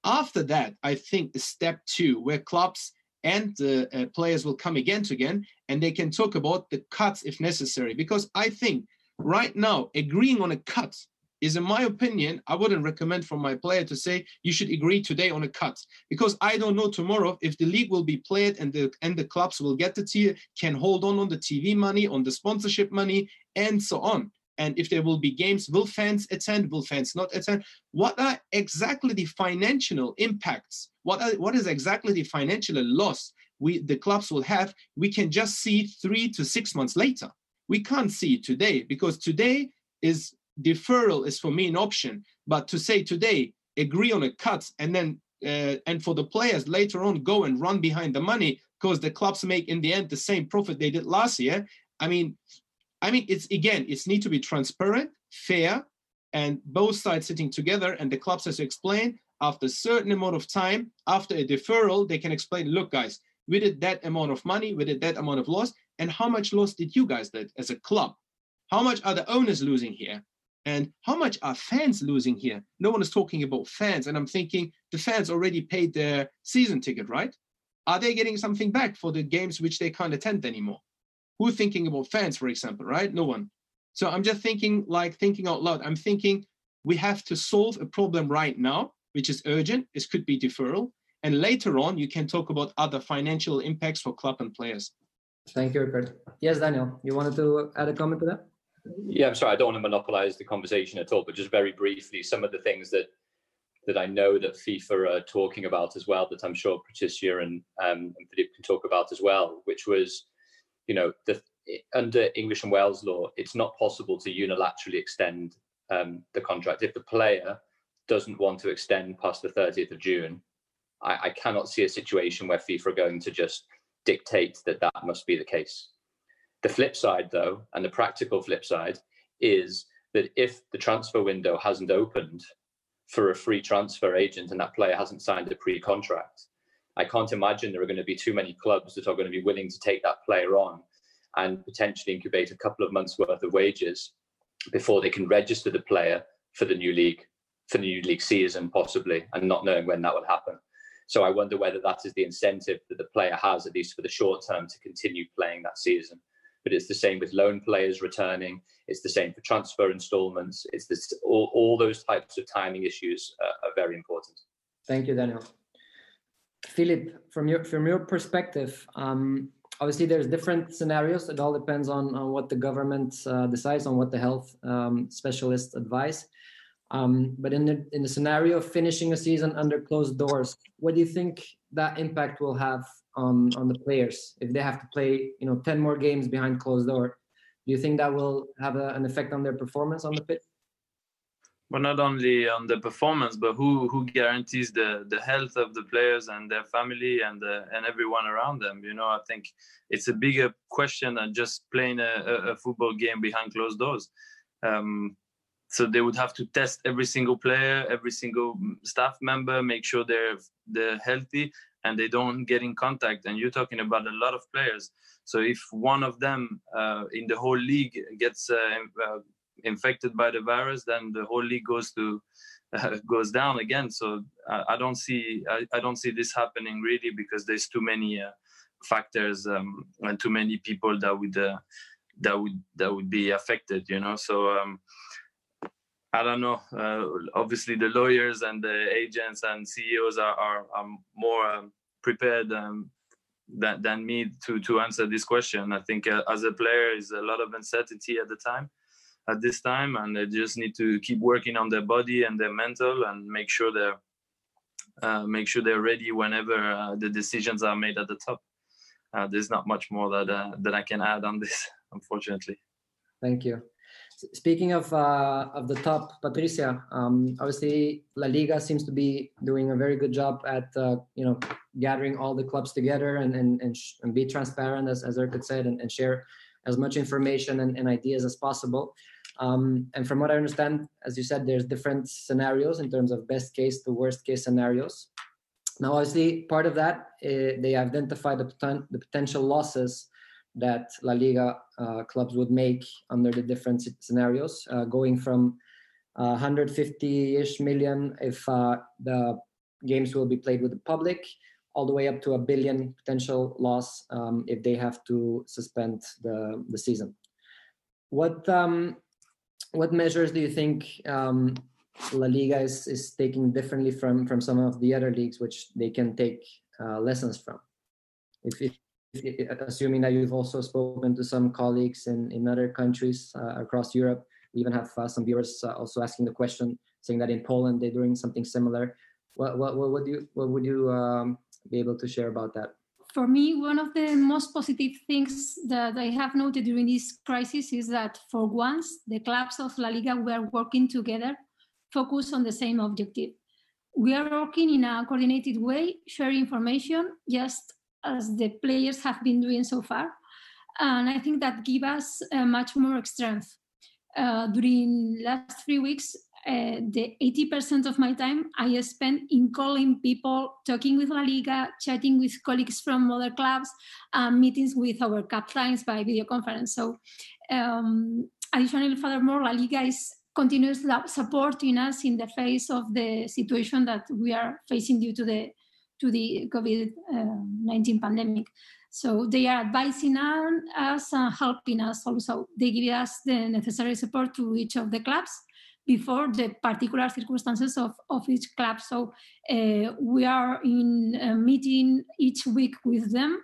After that, I think step two, where clubs and the uh, players will come again to again and they can talk about the cuts if necessary. Because I think right now, agreeing on a cut is, in my opinion, I wouldn't recommend for my player to say you should agree today on a cut because I don't know tomorrow if the league will be played and the and the clubs will get the tier, can hold on on the TV money, on the sponsorship money, and so on and if there will be games will fans attend will fans not attend? What are exactly the financial impacts? What are, what is exactly the financial loss we the clubs will have? We can just see three to six months later. We can't see today because today is deferral is for me an option. But to say today agree on a cut and then uh, and for the players later on go and run behind the money because the clubs make in the end the same profit they did last year i mean I mean, it's again, it's need to be transparent, fair, and both sides sitting together. And the clubs has to explain after a certain amount of time, after a deferral, they can explain, look, guys, we did that amount of money, we did that amount of loss, and how much loss did you guys did as a club? How much are the owners losing here? And how much are fans losing here? No one is talking about fans. And I'm thinking the fans already paid their season ticket, right? Are they getting something back for the games which they can't attend anymore? Who's thinking about fans, for example, right? No one. So I'm just thinking, like thinking out loud. I'm thinking we have to solve a problem right now, which is urgent. It could be deferral. And later on, you can talk about other financial impacts for club and players. Thank you, Rupert. Yes, Daniel, you wanted to add a comment to that? Yeah, I'm sorry, I don't want to monopolize the conversation at all, but just very briefly, some of the things that that I know that FIFA are talking about as well, that I'm sure Patricia and, um, and Philippe can talk about as well, which was you know, the, under English and Wales law, it's not possible to unilaterally extend um, the contract. If the player doesn't want to extend past the 30th of June, I, I cannot see a situation where FIFA are going to just dictate that that must be the case. The flip side, though, and the practical flip side, is that if the transfer window hasn't opened for a free transfer agent and that player hasn't signed a pre contract, I can't imagine there are going to be too many clubs that are going to be willing to take that player on and potentially incubate a couple of months worth of wages before they can register the player for the new league, for the new league season, possibly, and not knowing when that will happen. So I wonder whether that is the incentive that the player has, at least for the short term, to continue playing that season. But it's the same with loan players returning. It's the same for transfer installments. It's this all, all those types of timing issues uh, are very important. Thank you, Daniel. Philip, from your from your perspective, um, obviously there's different scenarios. It all depends on, on what the government uh, decides on what the health um, specialists advise. Um, but in the in the scenario of finishing a season under closed doors, what do you think that impact will have on on the players if they have to play, you know, ten more games behind closed door? Do you think that will have a, an effect on their performance on the pitch? Well not only on the performance but who who guarantees the the health of the players and their family and uh, and everyone around them you know? I think it's a bigger question than just playing a, a football game behind closed doors. Um, so they would have to test every single player every single staff member make sure they're they're healthy and they don't get in contact. And you're talking about a lot of players. So if one of them uh, in the whole league gets uh, uh infected by the virus, then the whole league goes to uh, [laughs] goes down again. So I, I don't see I, I, don't see this happening really because there's too many uh, factors um, and too many people that would uh, that would that would be affected. You know, so. Um, I don't know. Uh, obviously, the lawyers and the agents and CEOs are, are, are more um, prepared um, than, than me to, to answer this question. I think uh, as a player, is a lot of uncertainty at the time at this time and they just need to keep working on their body and their mental and make sure they're uh, make sure they're ready whenever uh, the decisions are made at the top. Uh, there's not much more that uh, that i can add on this [laughs] unfortunately. Thank you. Speaking of uh, of the top, Patricia, um, obviously La Liga seems to be doing a very good job at uh, you know gathering all the clubs together and and and, sh- and be transparent, as as Erkut said, and, and share as much information and, and ideas as possible. Um, and from what I understand, as you said, there's different scenarios in terms of best case to worst case scenarios. Now, obviously, part of that uh, they identify the, poten- the potential losses that La Liga uh, clubs would make under the different scenarios, uh, going from 150-ish million if uh, the games will be played with the public, all the way up to a billion potential loss um, if they have to suspend the, the season. What um, what measures do you think um, La Liga is, is taking differently from from some of the other leagues, which they can take uh, lessons from? If, if, assuming that you've also spoken to some colleagues in, in other countries uh, across Europe. We even have uh, some viewers uh, also asking the question, saying that in Poland they're doing something similar. What what, what would you what would you um, be able to share about that? For me, one of the most positive things that I have noted during this crisis is that for once the clubs of La Liga were working together, focused on the same objective. We are working in a coordinated way, sharing information, just as the players have been doing so far. And I think that give us uh, much more strength. Uh, during last three weeks, uh, the 80% of my time I spend in calling people, talking with La Liga, chatting with colleagues from other clubs, meetings with our captains by video conference. So, um, additionally, furthermore, La Liga is continues supporting us in the face of the situation that we are facing due to the to the COVID-19 pandemic. So they are advising us and helping us also. They give us the necessary support to each of the clubs before the particular circumstances of, of each club. So uh, we are in a meeting each week with them.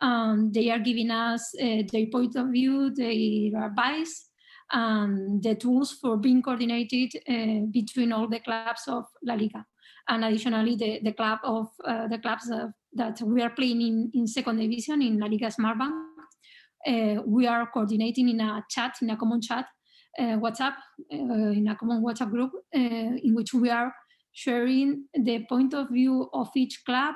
and they are giving us uh, their point of view, their advice, and the tools for being coordinated uh, between all the clubs of La Liga and additionally the, the club of uh, the clubs uh, that we are playing in, in second division in La Liga Smartbank. Uh, we are coordinating in a chat, in a common chat, WhatsApp, uh, in a common WhatsApp group, uh, in which we are sharing the point of view of each club,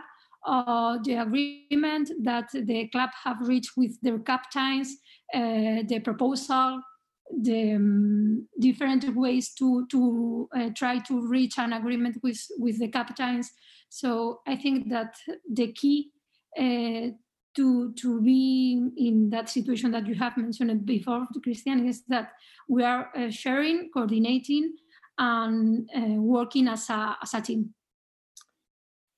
the agreement that the club have reached with their captains, the proposal the um, different ways to to uh, try to reach an agreement with with the captains. So I think that the key uh, to to be in that situation that you have mentioned before, Christian, is that we are uh, sharing, coordinating, and uh, working as a as a team.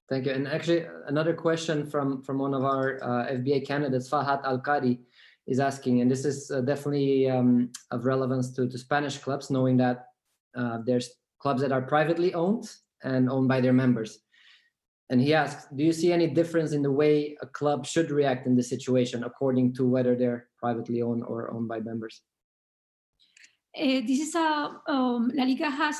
Thank you. And actually, another question from from one of our uh, FBA candidates, Fahad Al Qadi is asking, and this is uh, definitely um, of relevance to, to Spanish clubs, knowing that uh, there's clubs that are privately owned and owned by their members. And he asks, do you see any difference in the way a club should react in this situation according to whether they're privately owned or owned by members? Uh, this is a um, La Liga has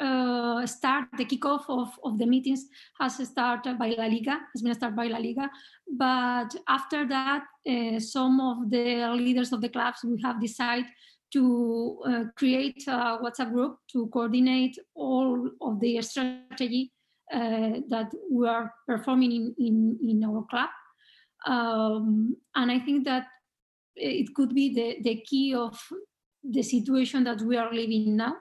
uh, start the kickoff of, of the meetings has started by La Liga, has been started by La Liga. But after that, uh, some of the leaders of the clubs we have decided to uh, create a WhatsApp group to coordinate all of the strategy that we are performing in, in, in our club. Um, and I think that it could be the, the key of the situation that we are living now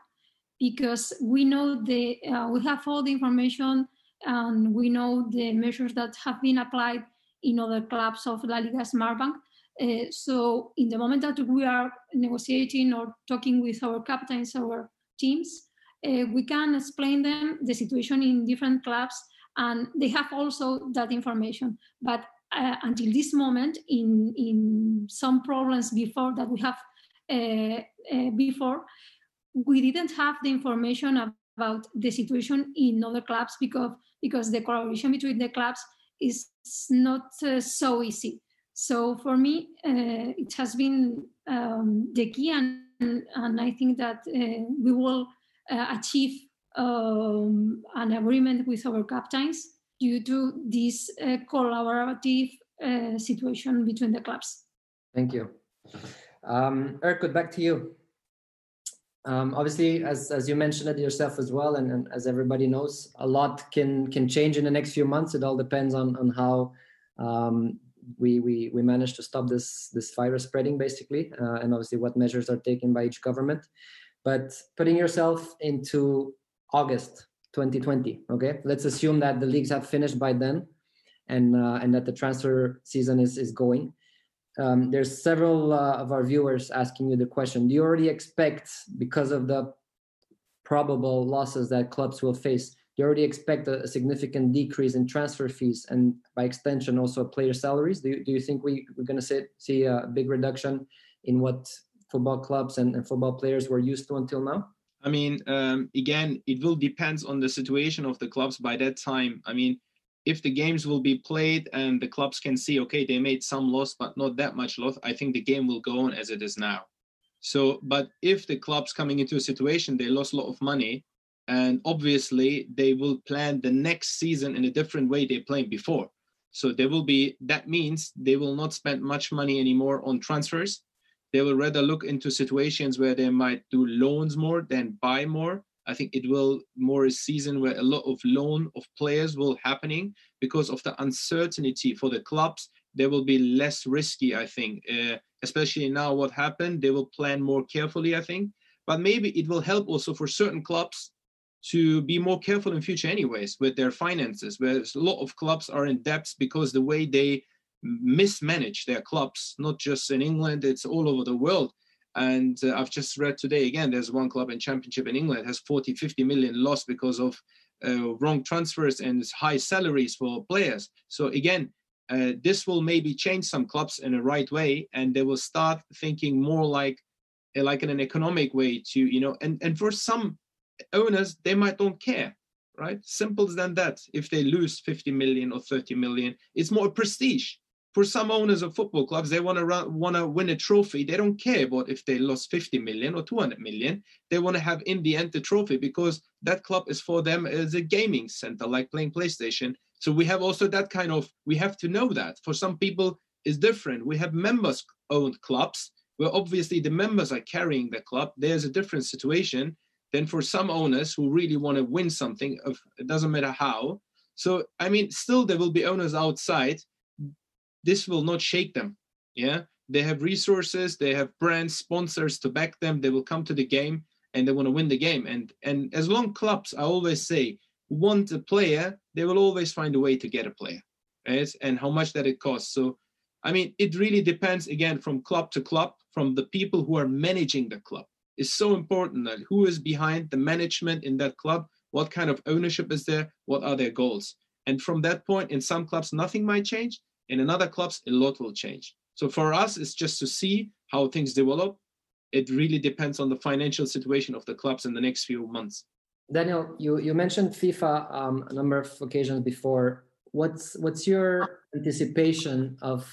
because we know the uh, we have all the information and we know the measures that have been applied in other clubs of La Liga Smartbank. Uh, so in the moment that we are negotiating or talking with our captains, our teams, uh, we can explain them the situation in different clubs and they have also that information. But uh, until this moment, in, in some problems before that we have uh, uh, before, we didn't have the information about the situation in other clubs because because the collaboration between the clubs is not uh, so easy. So for me, uh, it has been um, the key, and, and I think that we will uh, achieve um, an agreement with our captains due to this uh, collaborative uh, situation between the clubs. Thank you. Um, Erkut, back to you Um, obviously, as as you mentioned it yourself as well, and, and, as everybody knows, a lot can can change in the next few months. It all depends on on how um, we we we manage to stop this this virus spreading, basically, uh, and obviously what measures are taken by each government. But putting yourself into August 2020, okay, let's assume that the leagues have finished by then, and uh, and that the transfer season is is going. Um, there's several uh, of our viewers asking you the question do you already expect because of the probable losses that clubs will face do you already expect a, a significant decrease in transfer fees and by extension also player salaries? Do you, do you think we, we're going to see, see a big reduction in what football clubs and, and football players were used to until now i mean um, again it will depend on the situation of the clubs by that time i mean if the games will be played and the clubs can see, okay, they made some loss, but not that much loss, I think the game will go on as it is now. So, but if the clubs coming into a situation, they lost a lot of money, and obviously they will plan the next season in a different way they played before. So there will be, that means they will not spend much money anymore on transfers. They will rather look into situations where they might do loans more than buy more I think it will more a season where a lot of loan of players will happening because of the uncertainty for the clubs. They will be less risky, I think. Uh, especially now, what happened, they will plan more carefully, I think. But maybe it will help also for certain clubs to be more careful in future, anyways, with their finances. Where a lot of clubs are in debts because the way they mismanage their clubs, not just in England, it's all over the world and uh, I've just read today again, there's one club in Championship in England has 40, 50 million lost because of uh, wrong transfers and high salaries for players. So again, uh, this will maybe change some clubs in a right way, and they will start thinking more like, uh, like in an economic way to you know. And and for some owners, they might don't care, right? Simple than that. If they lose 50 million or 30 million, it's more prestige for some owners of football clubs, they want to run, want to win a trophy. They don't care about if they lost 50 million or 200 million. They want to have in the end the trophy because that club is for them as a gaming center, like playing PlayStation. So we have also that kind of. We have to know that for some people is different. We have members-owned clubs where obviously the members are carrying the club. There's a different situation than for some owners who really want to win something. Of it doesn't matter how. So I mean, still there will be owners outside this will not shake them. Yeah, they have resources, they have brand sponsors to back them. They will come to the game and they want to win the game. And and as long clubs, I always say, want a player, they will always find a way to get a player, right? And how much that it costs. So, I mean, it really depends again from club to club, from the people who are managing the club. It's so important that who is behind the management in that club, what kind of ownership is there, what are their goals. And from that point, in some clubs, nothing might change. In another clubs, a lot will change. So for us, it's just to see how things develop. It really depends on the financial situation of the clubs in the next few months. Daniel, you, you mentioned FIFA um, a number of occasions before. What's what's your anticipation of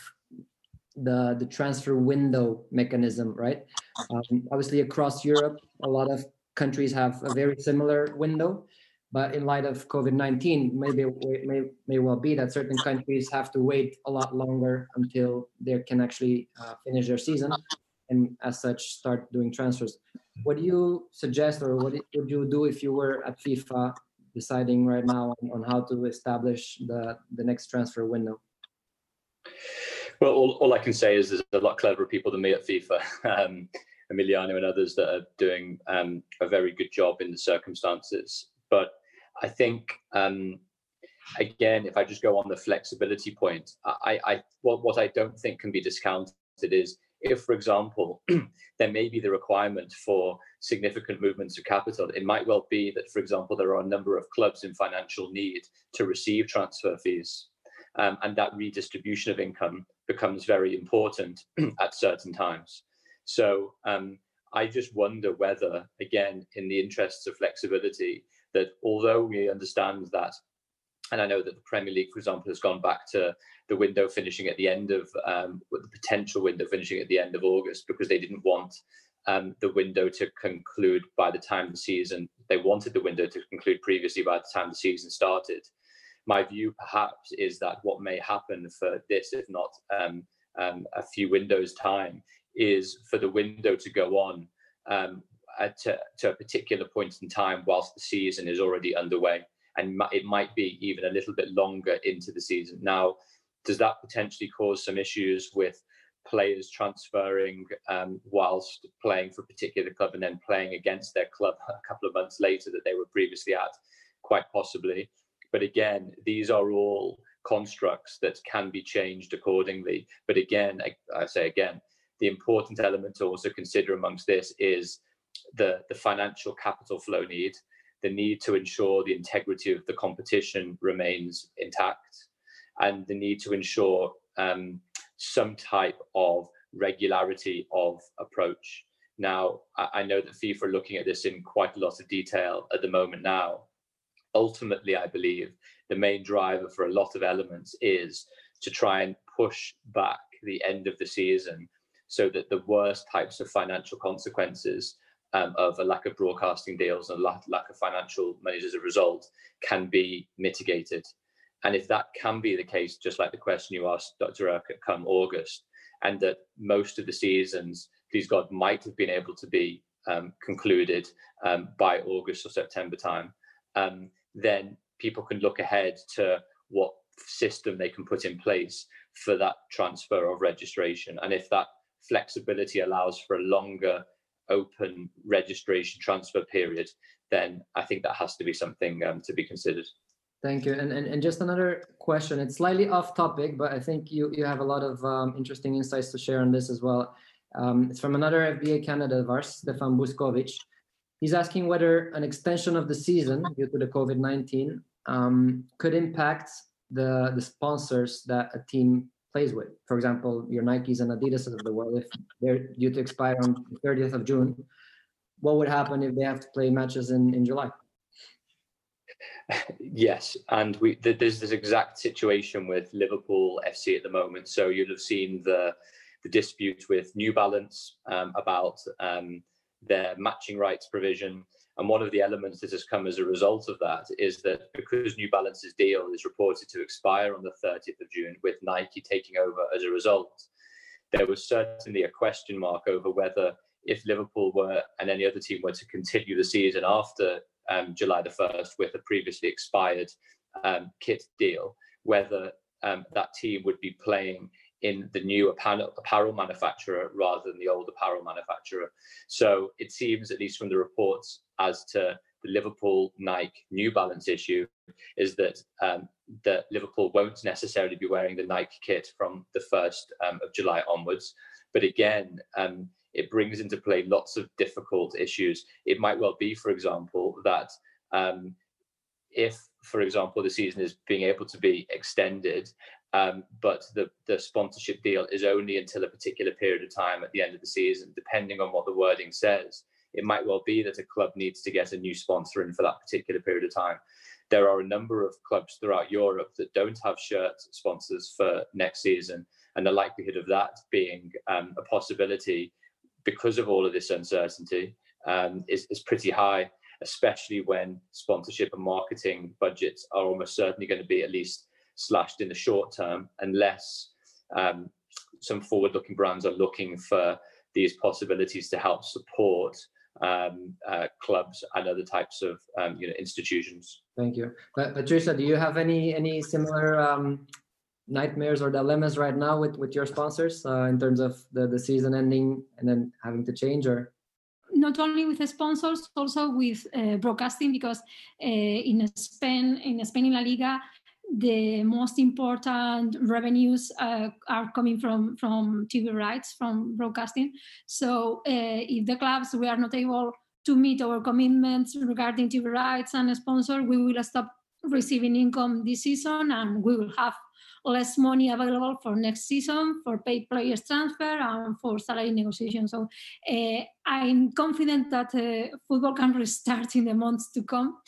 the the transfer window mechanism? Right, um, obviously across Europe, a lot of countries have a very similar window. But in light of COVID-19, maybe it may, may well be that certain countries have to wait a lot longer until they can actually uh, finish their season and as such start doing transfers. What do you suggest or what would you do if you were at FIFA deciding right now on, on how to establish the, the next transfer window? Well, all, all I can say is there's a lot cleverer people than me at FIFA. [laughs] Um, Emiliano and others that are doing um, a very good job in the circumstances. But I think um, again, if I just go on the flexibility point, I, I what, what I don't think can be discounted is if, for example, [clears throat] there may be the requirement for significant movements of capital, it might well be that, for example, there are a number of clubs in financial need to receive transfer fees. Um, and that redistribution of income becomes very important [clears throat] at certain times. So um, I just wonder whether, again, in the interests of flexibility, that although we understand that, and I know that the Premier League, for example, has gone back to the window finishing at the end of um, the potential window finishing at the end of August because they didn't want um, the window to conclude by the time the season. They wanted the window to conclude previously by the time the season started. My view, perhaps, is that what may happen for this, if not um, um a few windows' time, is for the window to go on um, uh, to, to a particular point in time whilst the season is already underway. And it might be even a little bit longer into the season. Now, does that potentially cause some issues with players transferring um, whilst playing for a particular club and then playing against their club a couple of months later that they were previously at? Quite possibly. But again, these are all constructs that can be changed accordingly. But again, I, I say again, the important element to also consider amongst this is the, the financial capital flow need, the need to ensure the integrity of the competition remains intact, and the need to ensure um, some type of regularity of approach. Now, I, I know that FIFA are looking at this in quite a lot of detail at the moment now. Ultimately, I believe the main driver for a lot of elements is to try and push back the end of the season so that the worst types of financial consequences um, of a lack of broadcasting deals and lack, lack of financial money as a result can be mitigated. And if that can be the case, just like the question you asked, Dr. Erkut, come August, and that most of the seasons, please God, might have been able to be um, concluded um, by August or September time, um, then people can look ahead to what system they can put in place for that transfer of registration. And if that flexibility allows for a longer open registration transfer period, then I think that has to be something um, to be considered. Thank you. And, and, and just another question. It's slightly off topic, but I think you, you have a lot of um, interesting insights to share on this as well. Um, it's from another FBA candidate of ours, Stefan Buskovic. He's asking whether an extension of the season due to the COVID 19 um, could impact the, the sponsors that a team plays with. For example, your Nikes and Adidas of the world, if they're due to expire on the 30th of June, what would happen if they have to play matches in, in July? Yes, and we there's this exact situation with Liverpool FC at the moment. So you'll have seen the the dispute with New Balance um, about um, their matching rights provision. And one of the elements that has come as a result of that is that because New Balance's deal is reported to expire on the 30th of June, with Nike taking over as a result, there was certainly a question mark over whether if Liverpool were and any other team were to continue the season after um, July the 1st with a previously expired um, kit deal, whether um, that team would be playing in the new apparel manufacturer rather than the old apparel manufacturer. So it seems, at least from the reports, as to the Liverpool Nike New Balance issue, is that um, that Liverpool won't necessarily be wearing the Nike kit from the first um, of July onwards. But again, um, it brings into play lots of difficult issues. It might well be, for example, that um, if, for example, the season is being able to be extended, um, but the, the sponsorship deal is only until a particular period of time at the end of the season, depending on what the wording says. It might well be that a club needs to get a new sponsor in for that particular period of time. There are a number of clubs throughout Europe that don't have shirt sponsors for next season, and the likelihood of that being um, a possibility because of all of this uncertainty um, is, is pretty high, especially when sponsorship and marketing budgets are almost certainly going to be at least slashed in the short term, unless um, some forward looking brands are looking for these possibilities to help support um, uh, clubs and other types of um, you know institutions. Thank you, but Patricia. Do you have any any similar um, nightmares or dilemmas right now with with your sponsors uh, in terms of the the season ending and then having to change or not only with the sponsors also with uh, broadcasting because uh, in spain in spain in la liga the most important revenues uh, are coming from from tv rights from broadcasting so uh, if the clubs we are not able to meet our commitments regarding tv rights and sponsor we will stop receiving income this season and we will have less money available for next season for paid players transfer and for salary negotiation. So uh, I'm confident that uh, football can restart in the months to come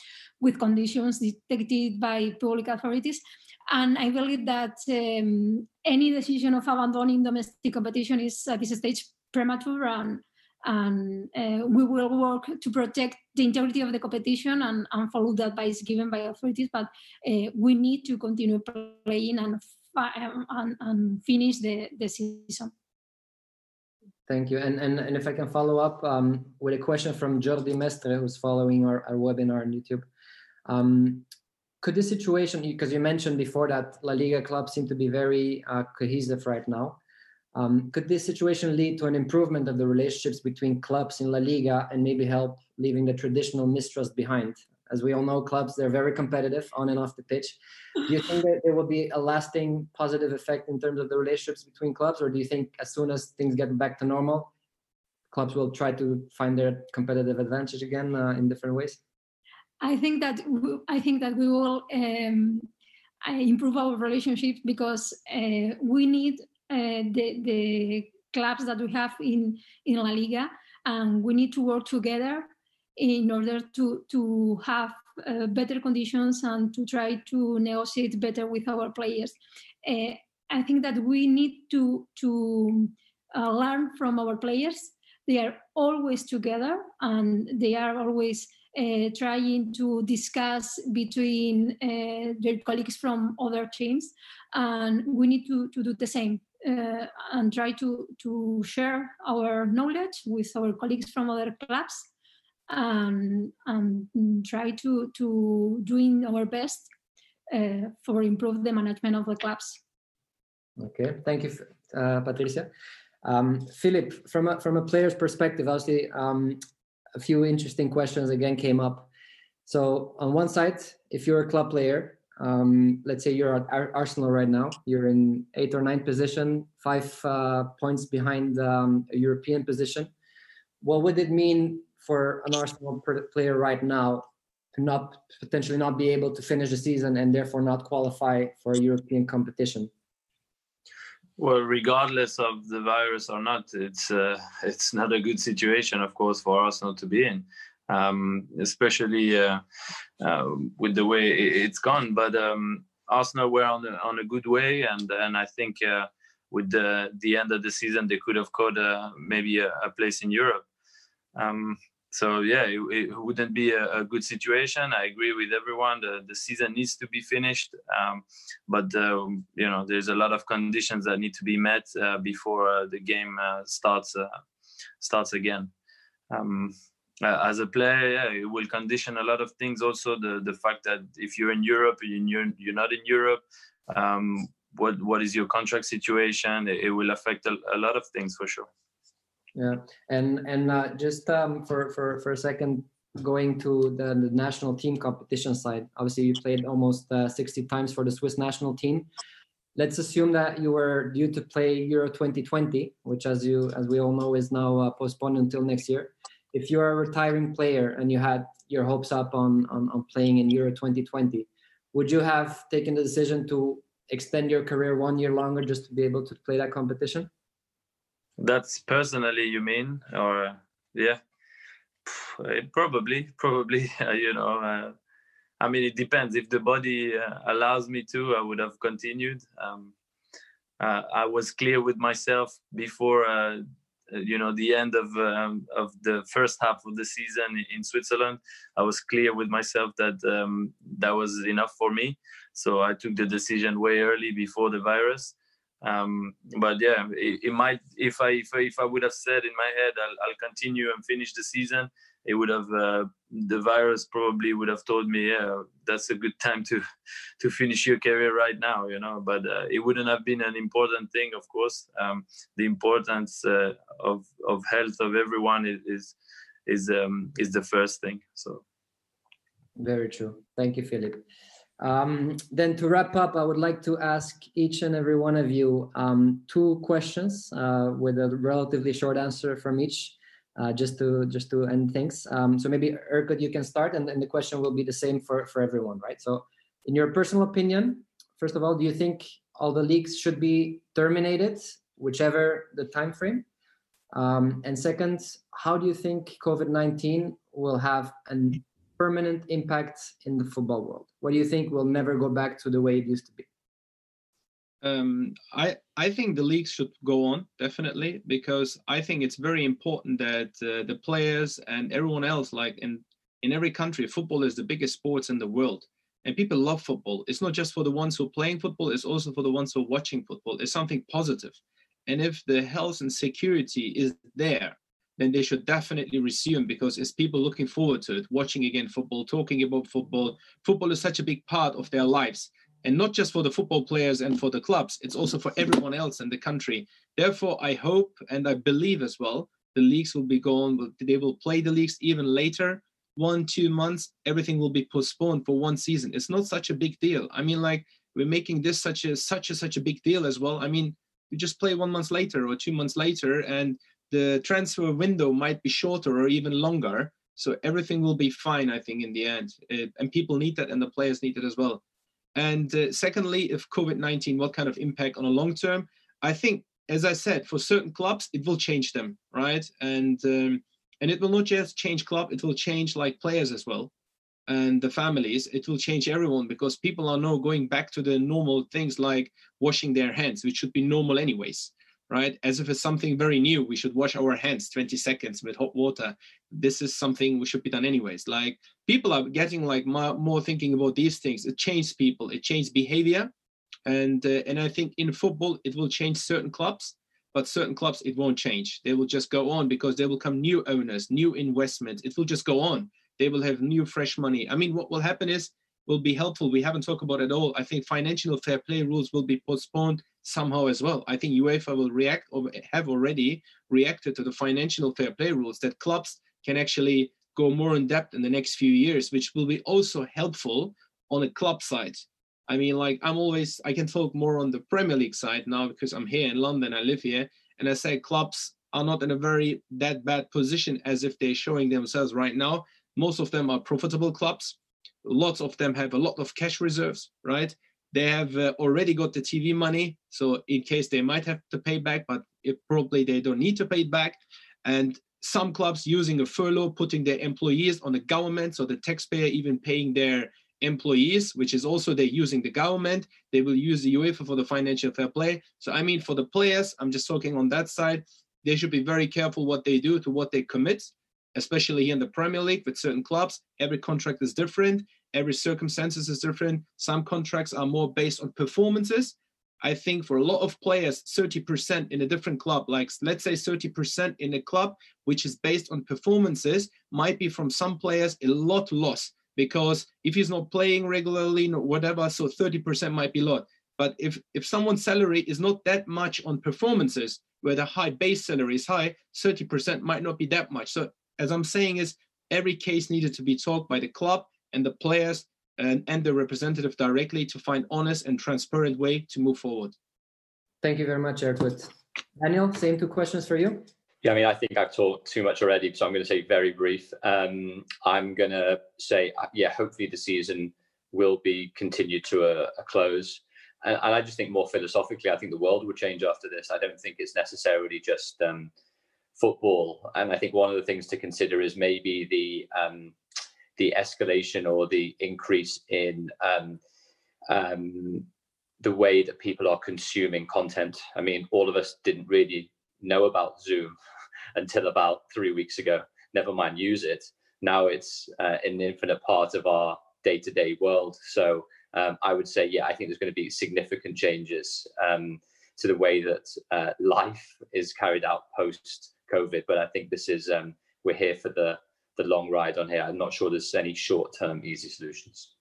with conditions detected by public authorities. And I believe that um, any decision of abandoning domestic competition is at this stage premature and and uh, we will work to protect the integrity of the competition and, and follow the advice given by authorities. But uh, we need to continue playing and, and, and finish the, the season. Thank you. And, and, and if I can follow up um, with a question from Jordi Mestre, who's following our, our webinar on YouTube. Um, could the situation, because you mentioned before that La Liga clubs seem to be very uh, cohesive right now, um, could this situation lead to an improvement of the relationships between clubs in La Liga and maybe help leaving the traditional mistrust behind? As we all know, clubs, they're very competitive on and off the pitch. Do you think that there will be a lasting positive effect in terms of the relationships between clubs, or do you think as soon as things get back to normal, clubs will try to find their competitive advantage again uh, in different ways? I think that I think that we will um, improve our relationships because uh, we need uh, the the clubs that we have in in La Liga, and we need to work together in order to to have uh, better conditions and to try to negotiate better with our players. Uh, I think that we need to to uh, learn from our players. They are always together and they are always uh, trying to discuss between uh, their colleagues from other teams, and we need to, to do the same uh, and try to to share our knowledge with our colleagues from other clubs and, and try to, to doing our best uh, for improve the management of the clubs. Okay, thank you, uh, Patricia. Um, Philip, from a, from a player's perspective, obviously, um, a few interesting questions again came up. So on one side, if you're a club player, um, let's say you're at Ar- Arsenal right now, you're in eighth or ninth position, five uh, points behind um, a European position. What would it mean for an Arsenal player right now to not potentially not be able to finish the season and therefore not qualify for a European competition? Well, regardless of the virus or not, it's uh, it's not a good situation, of course, for Arsenal to be in, um, especially uh, uh, with the way it's gone. But um, Arsenal were on a, on a good way, and and I think uh, with the the end of the season, they could have caught uh, maybe a, a, place in Europe. Um, so yeah, it, it wouldn't be a, a, good situation. I agree with everyone. The, the season needs to be finished, um, but um, you know there's a lot of conditions that need to be met uh, before uh, the game uh, starts uh, starts again. Um, uh, as a player, yeah, it will condition a lot of things. Also, the the fact that if you're in Europe, you're you're not in Europe. Um, what what is your contract situation? It, it will affect a, a lot of things for sure yeah. And and uh, just um, for for for a second going to the, the, national team competition side obviously you played almost uh, 60 times for the swiss national team. Let's assume that you were due to play euro 2020 which as you as we all know is now uh, postponed until next year. If you're a retiring player and you had your hopes up on, on on playing in euro 2020 would you have taken the decision to extend your career one year longer just to be able to play that competition that's personally, you mean, or yeah, eh, probably, probably. [laughs] you know, uh, I mean, it depends. If the body uh, allows me to, I would have continued. Um, uh, I was clear with myself before, uh, you know, the end of um, of the first half of the season in Switzerland. I was clear with myself that um, that was enough for me. So I took the decision way early before the virus. Um, but yeah, it, it, might if I, if I if I would have said in my head I'll, I'll continue and finish the season, it would have uh, the virus probably would have told me yeah that's a good time to to finish your career right now you know but uh, it wouldn't have been an important thing of course. Um, the importance uh, of of health of everyone is is is, um, is the first thing so. Very true. Thank you philip um, then to wrap up, I would like to ask each and every one of you um, two questions uh, with a relatively short answer from each, uh, just to just to end things. Um, so maybe Erkut, you can start, and then the question will be the same for for everyone, right? So, in your personal opinion, first of all, do you think all the leagues should be terminated, whichever the time frame? Um, and second, how do you think COVID nineteen will have an permanent impact in the football world? What do you think will never go back to the way it used to be? Um, I I think the leagues should go on definitely because I think it's very important that uh, the players and everyone else, like in in every country, football is the biggest sports in the world, and people love football. It's not just for the ones who are playing football; it's also for the ones who are watching football. It's something positive, And if the health and security is there, then they should definitely resume because it's people looking forward to it, watching again football, talking about football. Football is such a big part of their lives. And not just for the football players and for the clubs, it's also for everyone else in the country. Therefore, I hope and I believe as well the leagues will be gone. They will play the leagues even later, one, two months. Everything will be postponed for one season. It's not such a big deal. I mean, like we're making this such a such a such a big deal as well. I mean, we just play one month later or two months later, and the transfer window might be shorter or even longer. So everything will be fine, I think, in the end. It, and people need that, and the players need it as well. And uh, secondly, if COVID 19, what kind of impact on a long term? I think, as I said, for certain clubs, it will change them, right? And um, and it will not just change club; it will change like players as well, and the families. It will change everyone because people are now going back to the normal things like washing their hands, which should be normal anyways right? As if it's something very new. We should wash our hands 20 seconds with hot water. This is something we should be done anyways. Like people are getting like more, thinking about these things. It changed people. It changed behavior, and uh, and I think in football it will change certain clubs, but certain clubs it won't change. They will just go on because there will come new owners, new investments. It will just go on. They will have new fresh money. I mean, what will happen is will be helpful. We haven't talked about it at all. I think financial fair play rules will be postponed somehow as well. I think UEFA will react or have already reacted to the financial fair play rules that clubs can actually go more in depth in the next few years, which will be also helpful on the club side. I mean, like I'm always I can talk more on the Premier League side now because I'm here in London, I live here, and I say clubs are not in a very that bad position as if they're showing themselves right now. Most of them are profitable clubs lots of them have a lot of cash reserves, right? They have uh, already got the TV money, so in case they might have to pay back, but it, probably they don't need to pay it back. And some clubs using a furlough, putting their employees on the government, so the taxpayer even paying their employees, which is also they're using the government. They will use the UEFA for the financial fair play. So I mean, for the players, I'm just talking on that side. They should be very careful what they do to what they commit especially here in the Premier League with certain clubs. Every contract is different, every circumstances is different. Some contracts are more based on performances. I think for a lot of players, 30% in a different club, like let's say 30% in a club which is based on performances, might be from some players a lot loss because if he's not playing regularly, or whatever, so 30% might be lot. But if if someone's salary is not that much on performances, where the high base salary is high, 30% might not be that much. So as I'm saying is every case needed to be talked by the club and the players and, and the representative directly to find honest and transparent way to move forward. Thank you very much, Erkut. Daniel, same two questions for you. Yeah, I mean, I think I've talked too much already, so I'm going to say very brief. Um, I'm going to say, uh, yeah, hopefully the season will be continued to a, a close. And, and, I just think more philosophically, I think the world will change after this. I don't think it's necessarily just um, football. And I think one of the things to consider is maybe the um, the escalation or the increase in um, um, the way that people are consuming content. I mean, all of us didn't really know about Zoom [laughs] until about three weeks ago. Never mind use it. Now it's uh, an infinite part of our day-to-day world. So um, I would say, yeah, I think there's going to be significant changes um, to the way that uh, life is carried out post COVID. But I think this is um, we're here for the the long ride on here. I'm not sure there's any short term easy solutions.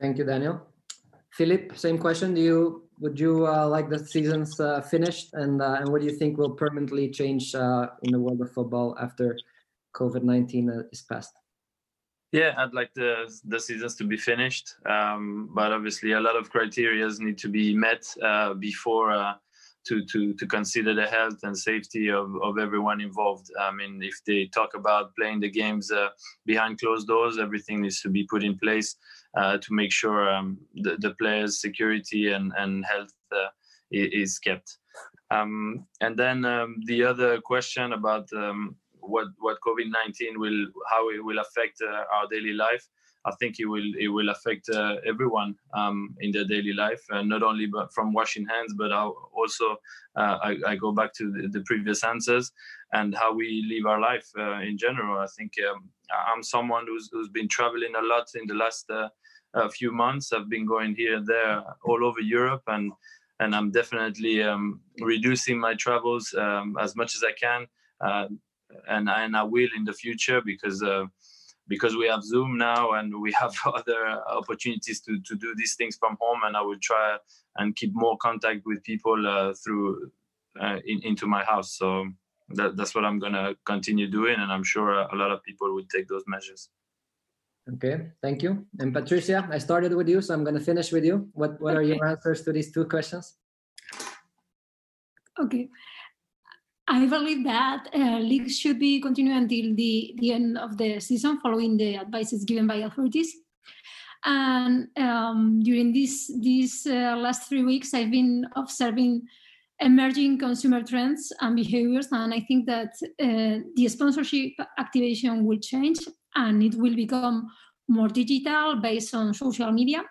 Thank you, Daniel. Philip, same question. Do you would you uh, like the seasons uh, finished, and uh, and what do you think will permanently change uh, in the world of football after COVID nineteen uh, is past? Yeah, I'd like the the seasons to be finished, um, but obviously a lot of criterias need to be met uh, before to, to, to consider the health and safety of, of everyone involved. I mean, if they talk about playing the games uh, behind closed doors, everything needs to be put in place uh, to make sure um, the, the players' security and, and health uh, is kept. Um, and then um, the other question about um, what, what COVID-19 will, how it will affect uh, our daily life. I think it will it will affect uh, everyone um, in their daily life, uh, not only but from washing hands, but also uh, I, I, go back to the, the, previous answers and how we live our life uh, in general. I think um, I'm someone who's, who's been traveling a lot in the last uh, few months. I've been going here and there all over Europe, and and I'm definitely um, reducing my travels um, as much as I can, uh, and and I will in the future because because we have Zoom now and we have [laughs] other opportunities to to do these things from home, and I will try and keep more contact with people uh, through uh, in, into my house. So that, that's what I'm gonna continue doing, and I'm sure a lot of people will take those measures. Okay, thank you. And Patricia, I started with you, so I'm going to finish with you. What What are your answers to these two questions? Okay. I believe that uh, leagues should be continued until the, the end of the season, following the advices given by authorities. And um, during these these uh, last three weeks, I've been observing emerging consumer trends and behaviors, and I think that uh, the sponsorship activation will change and it will become more digital based on social media.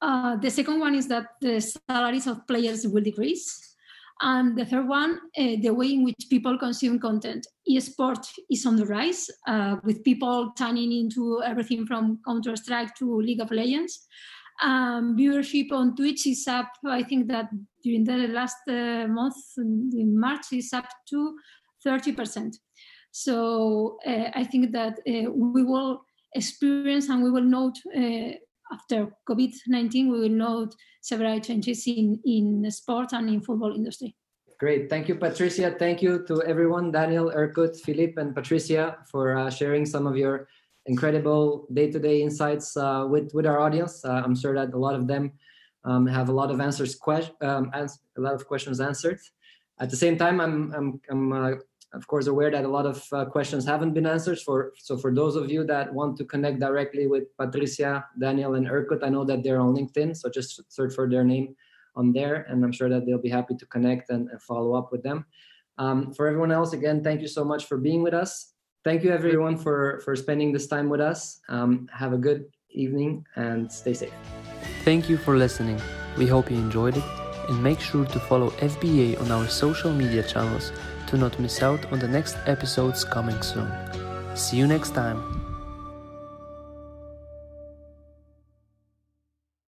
Uh, the second one is that the salaries of players will decrease. And the third one, uh, the way in which people consume content. Esport is on the rise, uh, with people turning into everything from Counter Strike to League of Legends. Um, viewership on Twitch is up, I think that during the last uh, month in March is up to 30%. So uh, I think that uh, we will experience and we will note after COVID-19, we will note several changes in, in sport and in football industry. Great. Thank you, Patricia. Thank you to everyone, Daniel, Erkut, Philippe, and Patricia for uh, sharing some of your incredible day-to-day insights uh, with, with our audience. Uh, I'm sure that a lot of them um, have a lot of answers, que- um, ans- a lot of questions answered. At the same time, I'm, I'm, I'm of course aware that a lot of uh, questions haven't been answered for so for those of you that want to connect directly with patricia daniel and erkut i know that they're on linkedin so just search for their name on there and i'm sure that they'll be happy to connect and, and follow up with them. Um, for everyone else again thank you so much for being with us. Thank you everyone for for spending this time with us. Um, have a good evening and stay safe. Thank you for listening. We hope you enjoyed it and make sure to follow fba on our social media channels to not miss out on the next episodes coming soon. See you next time.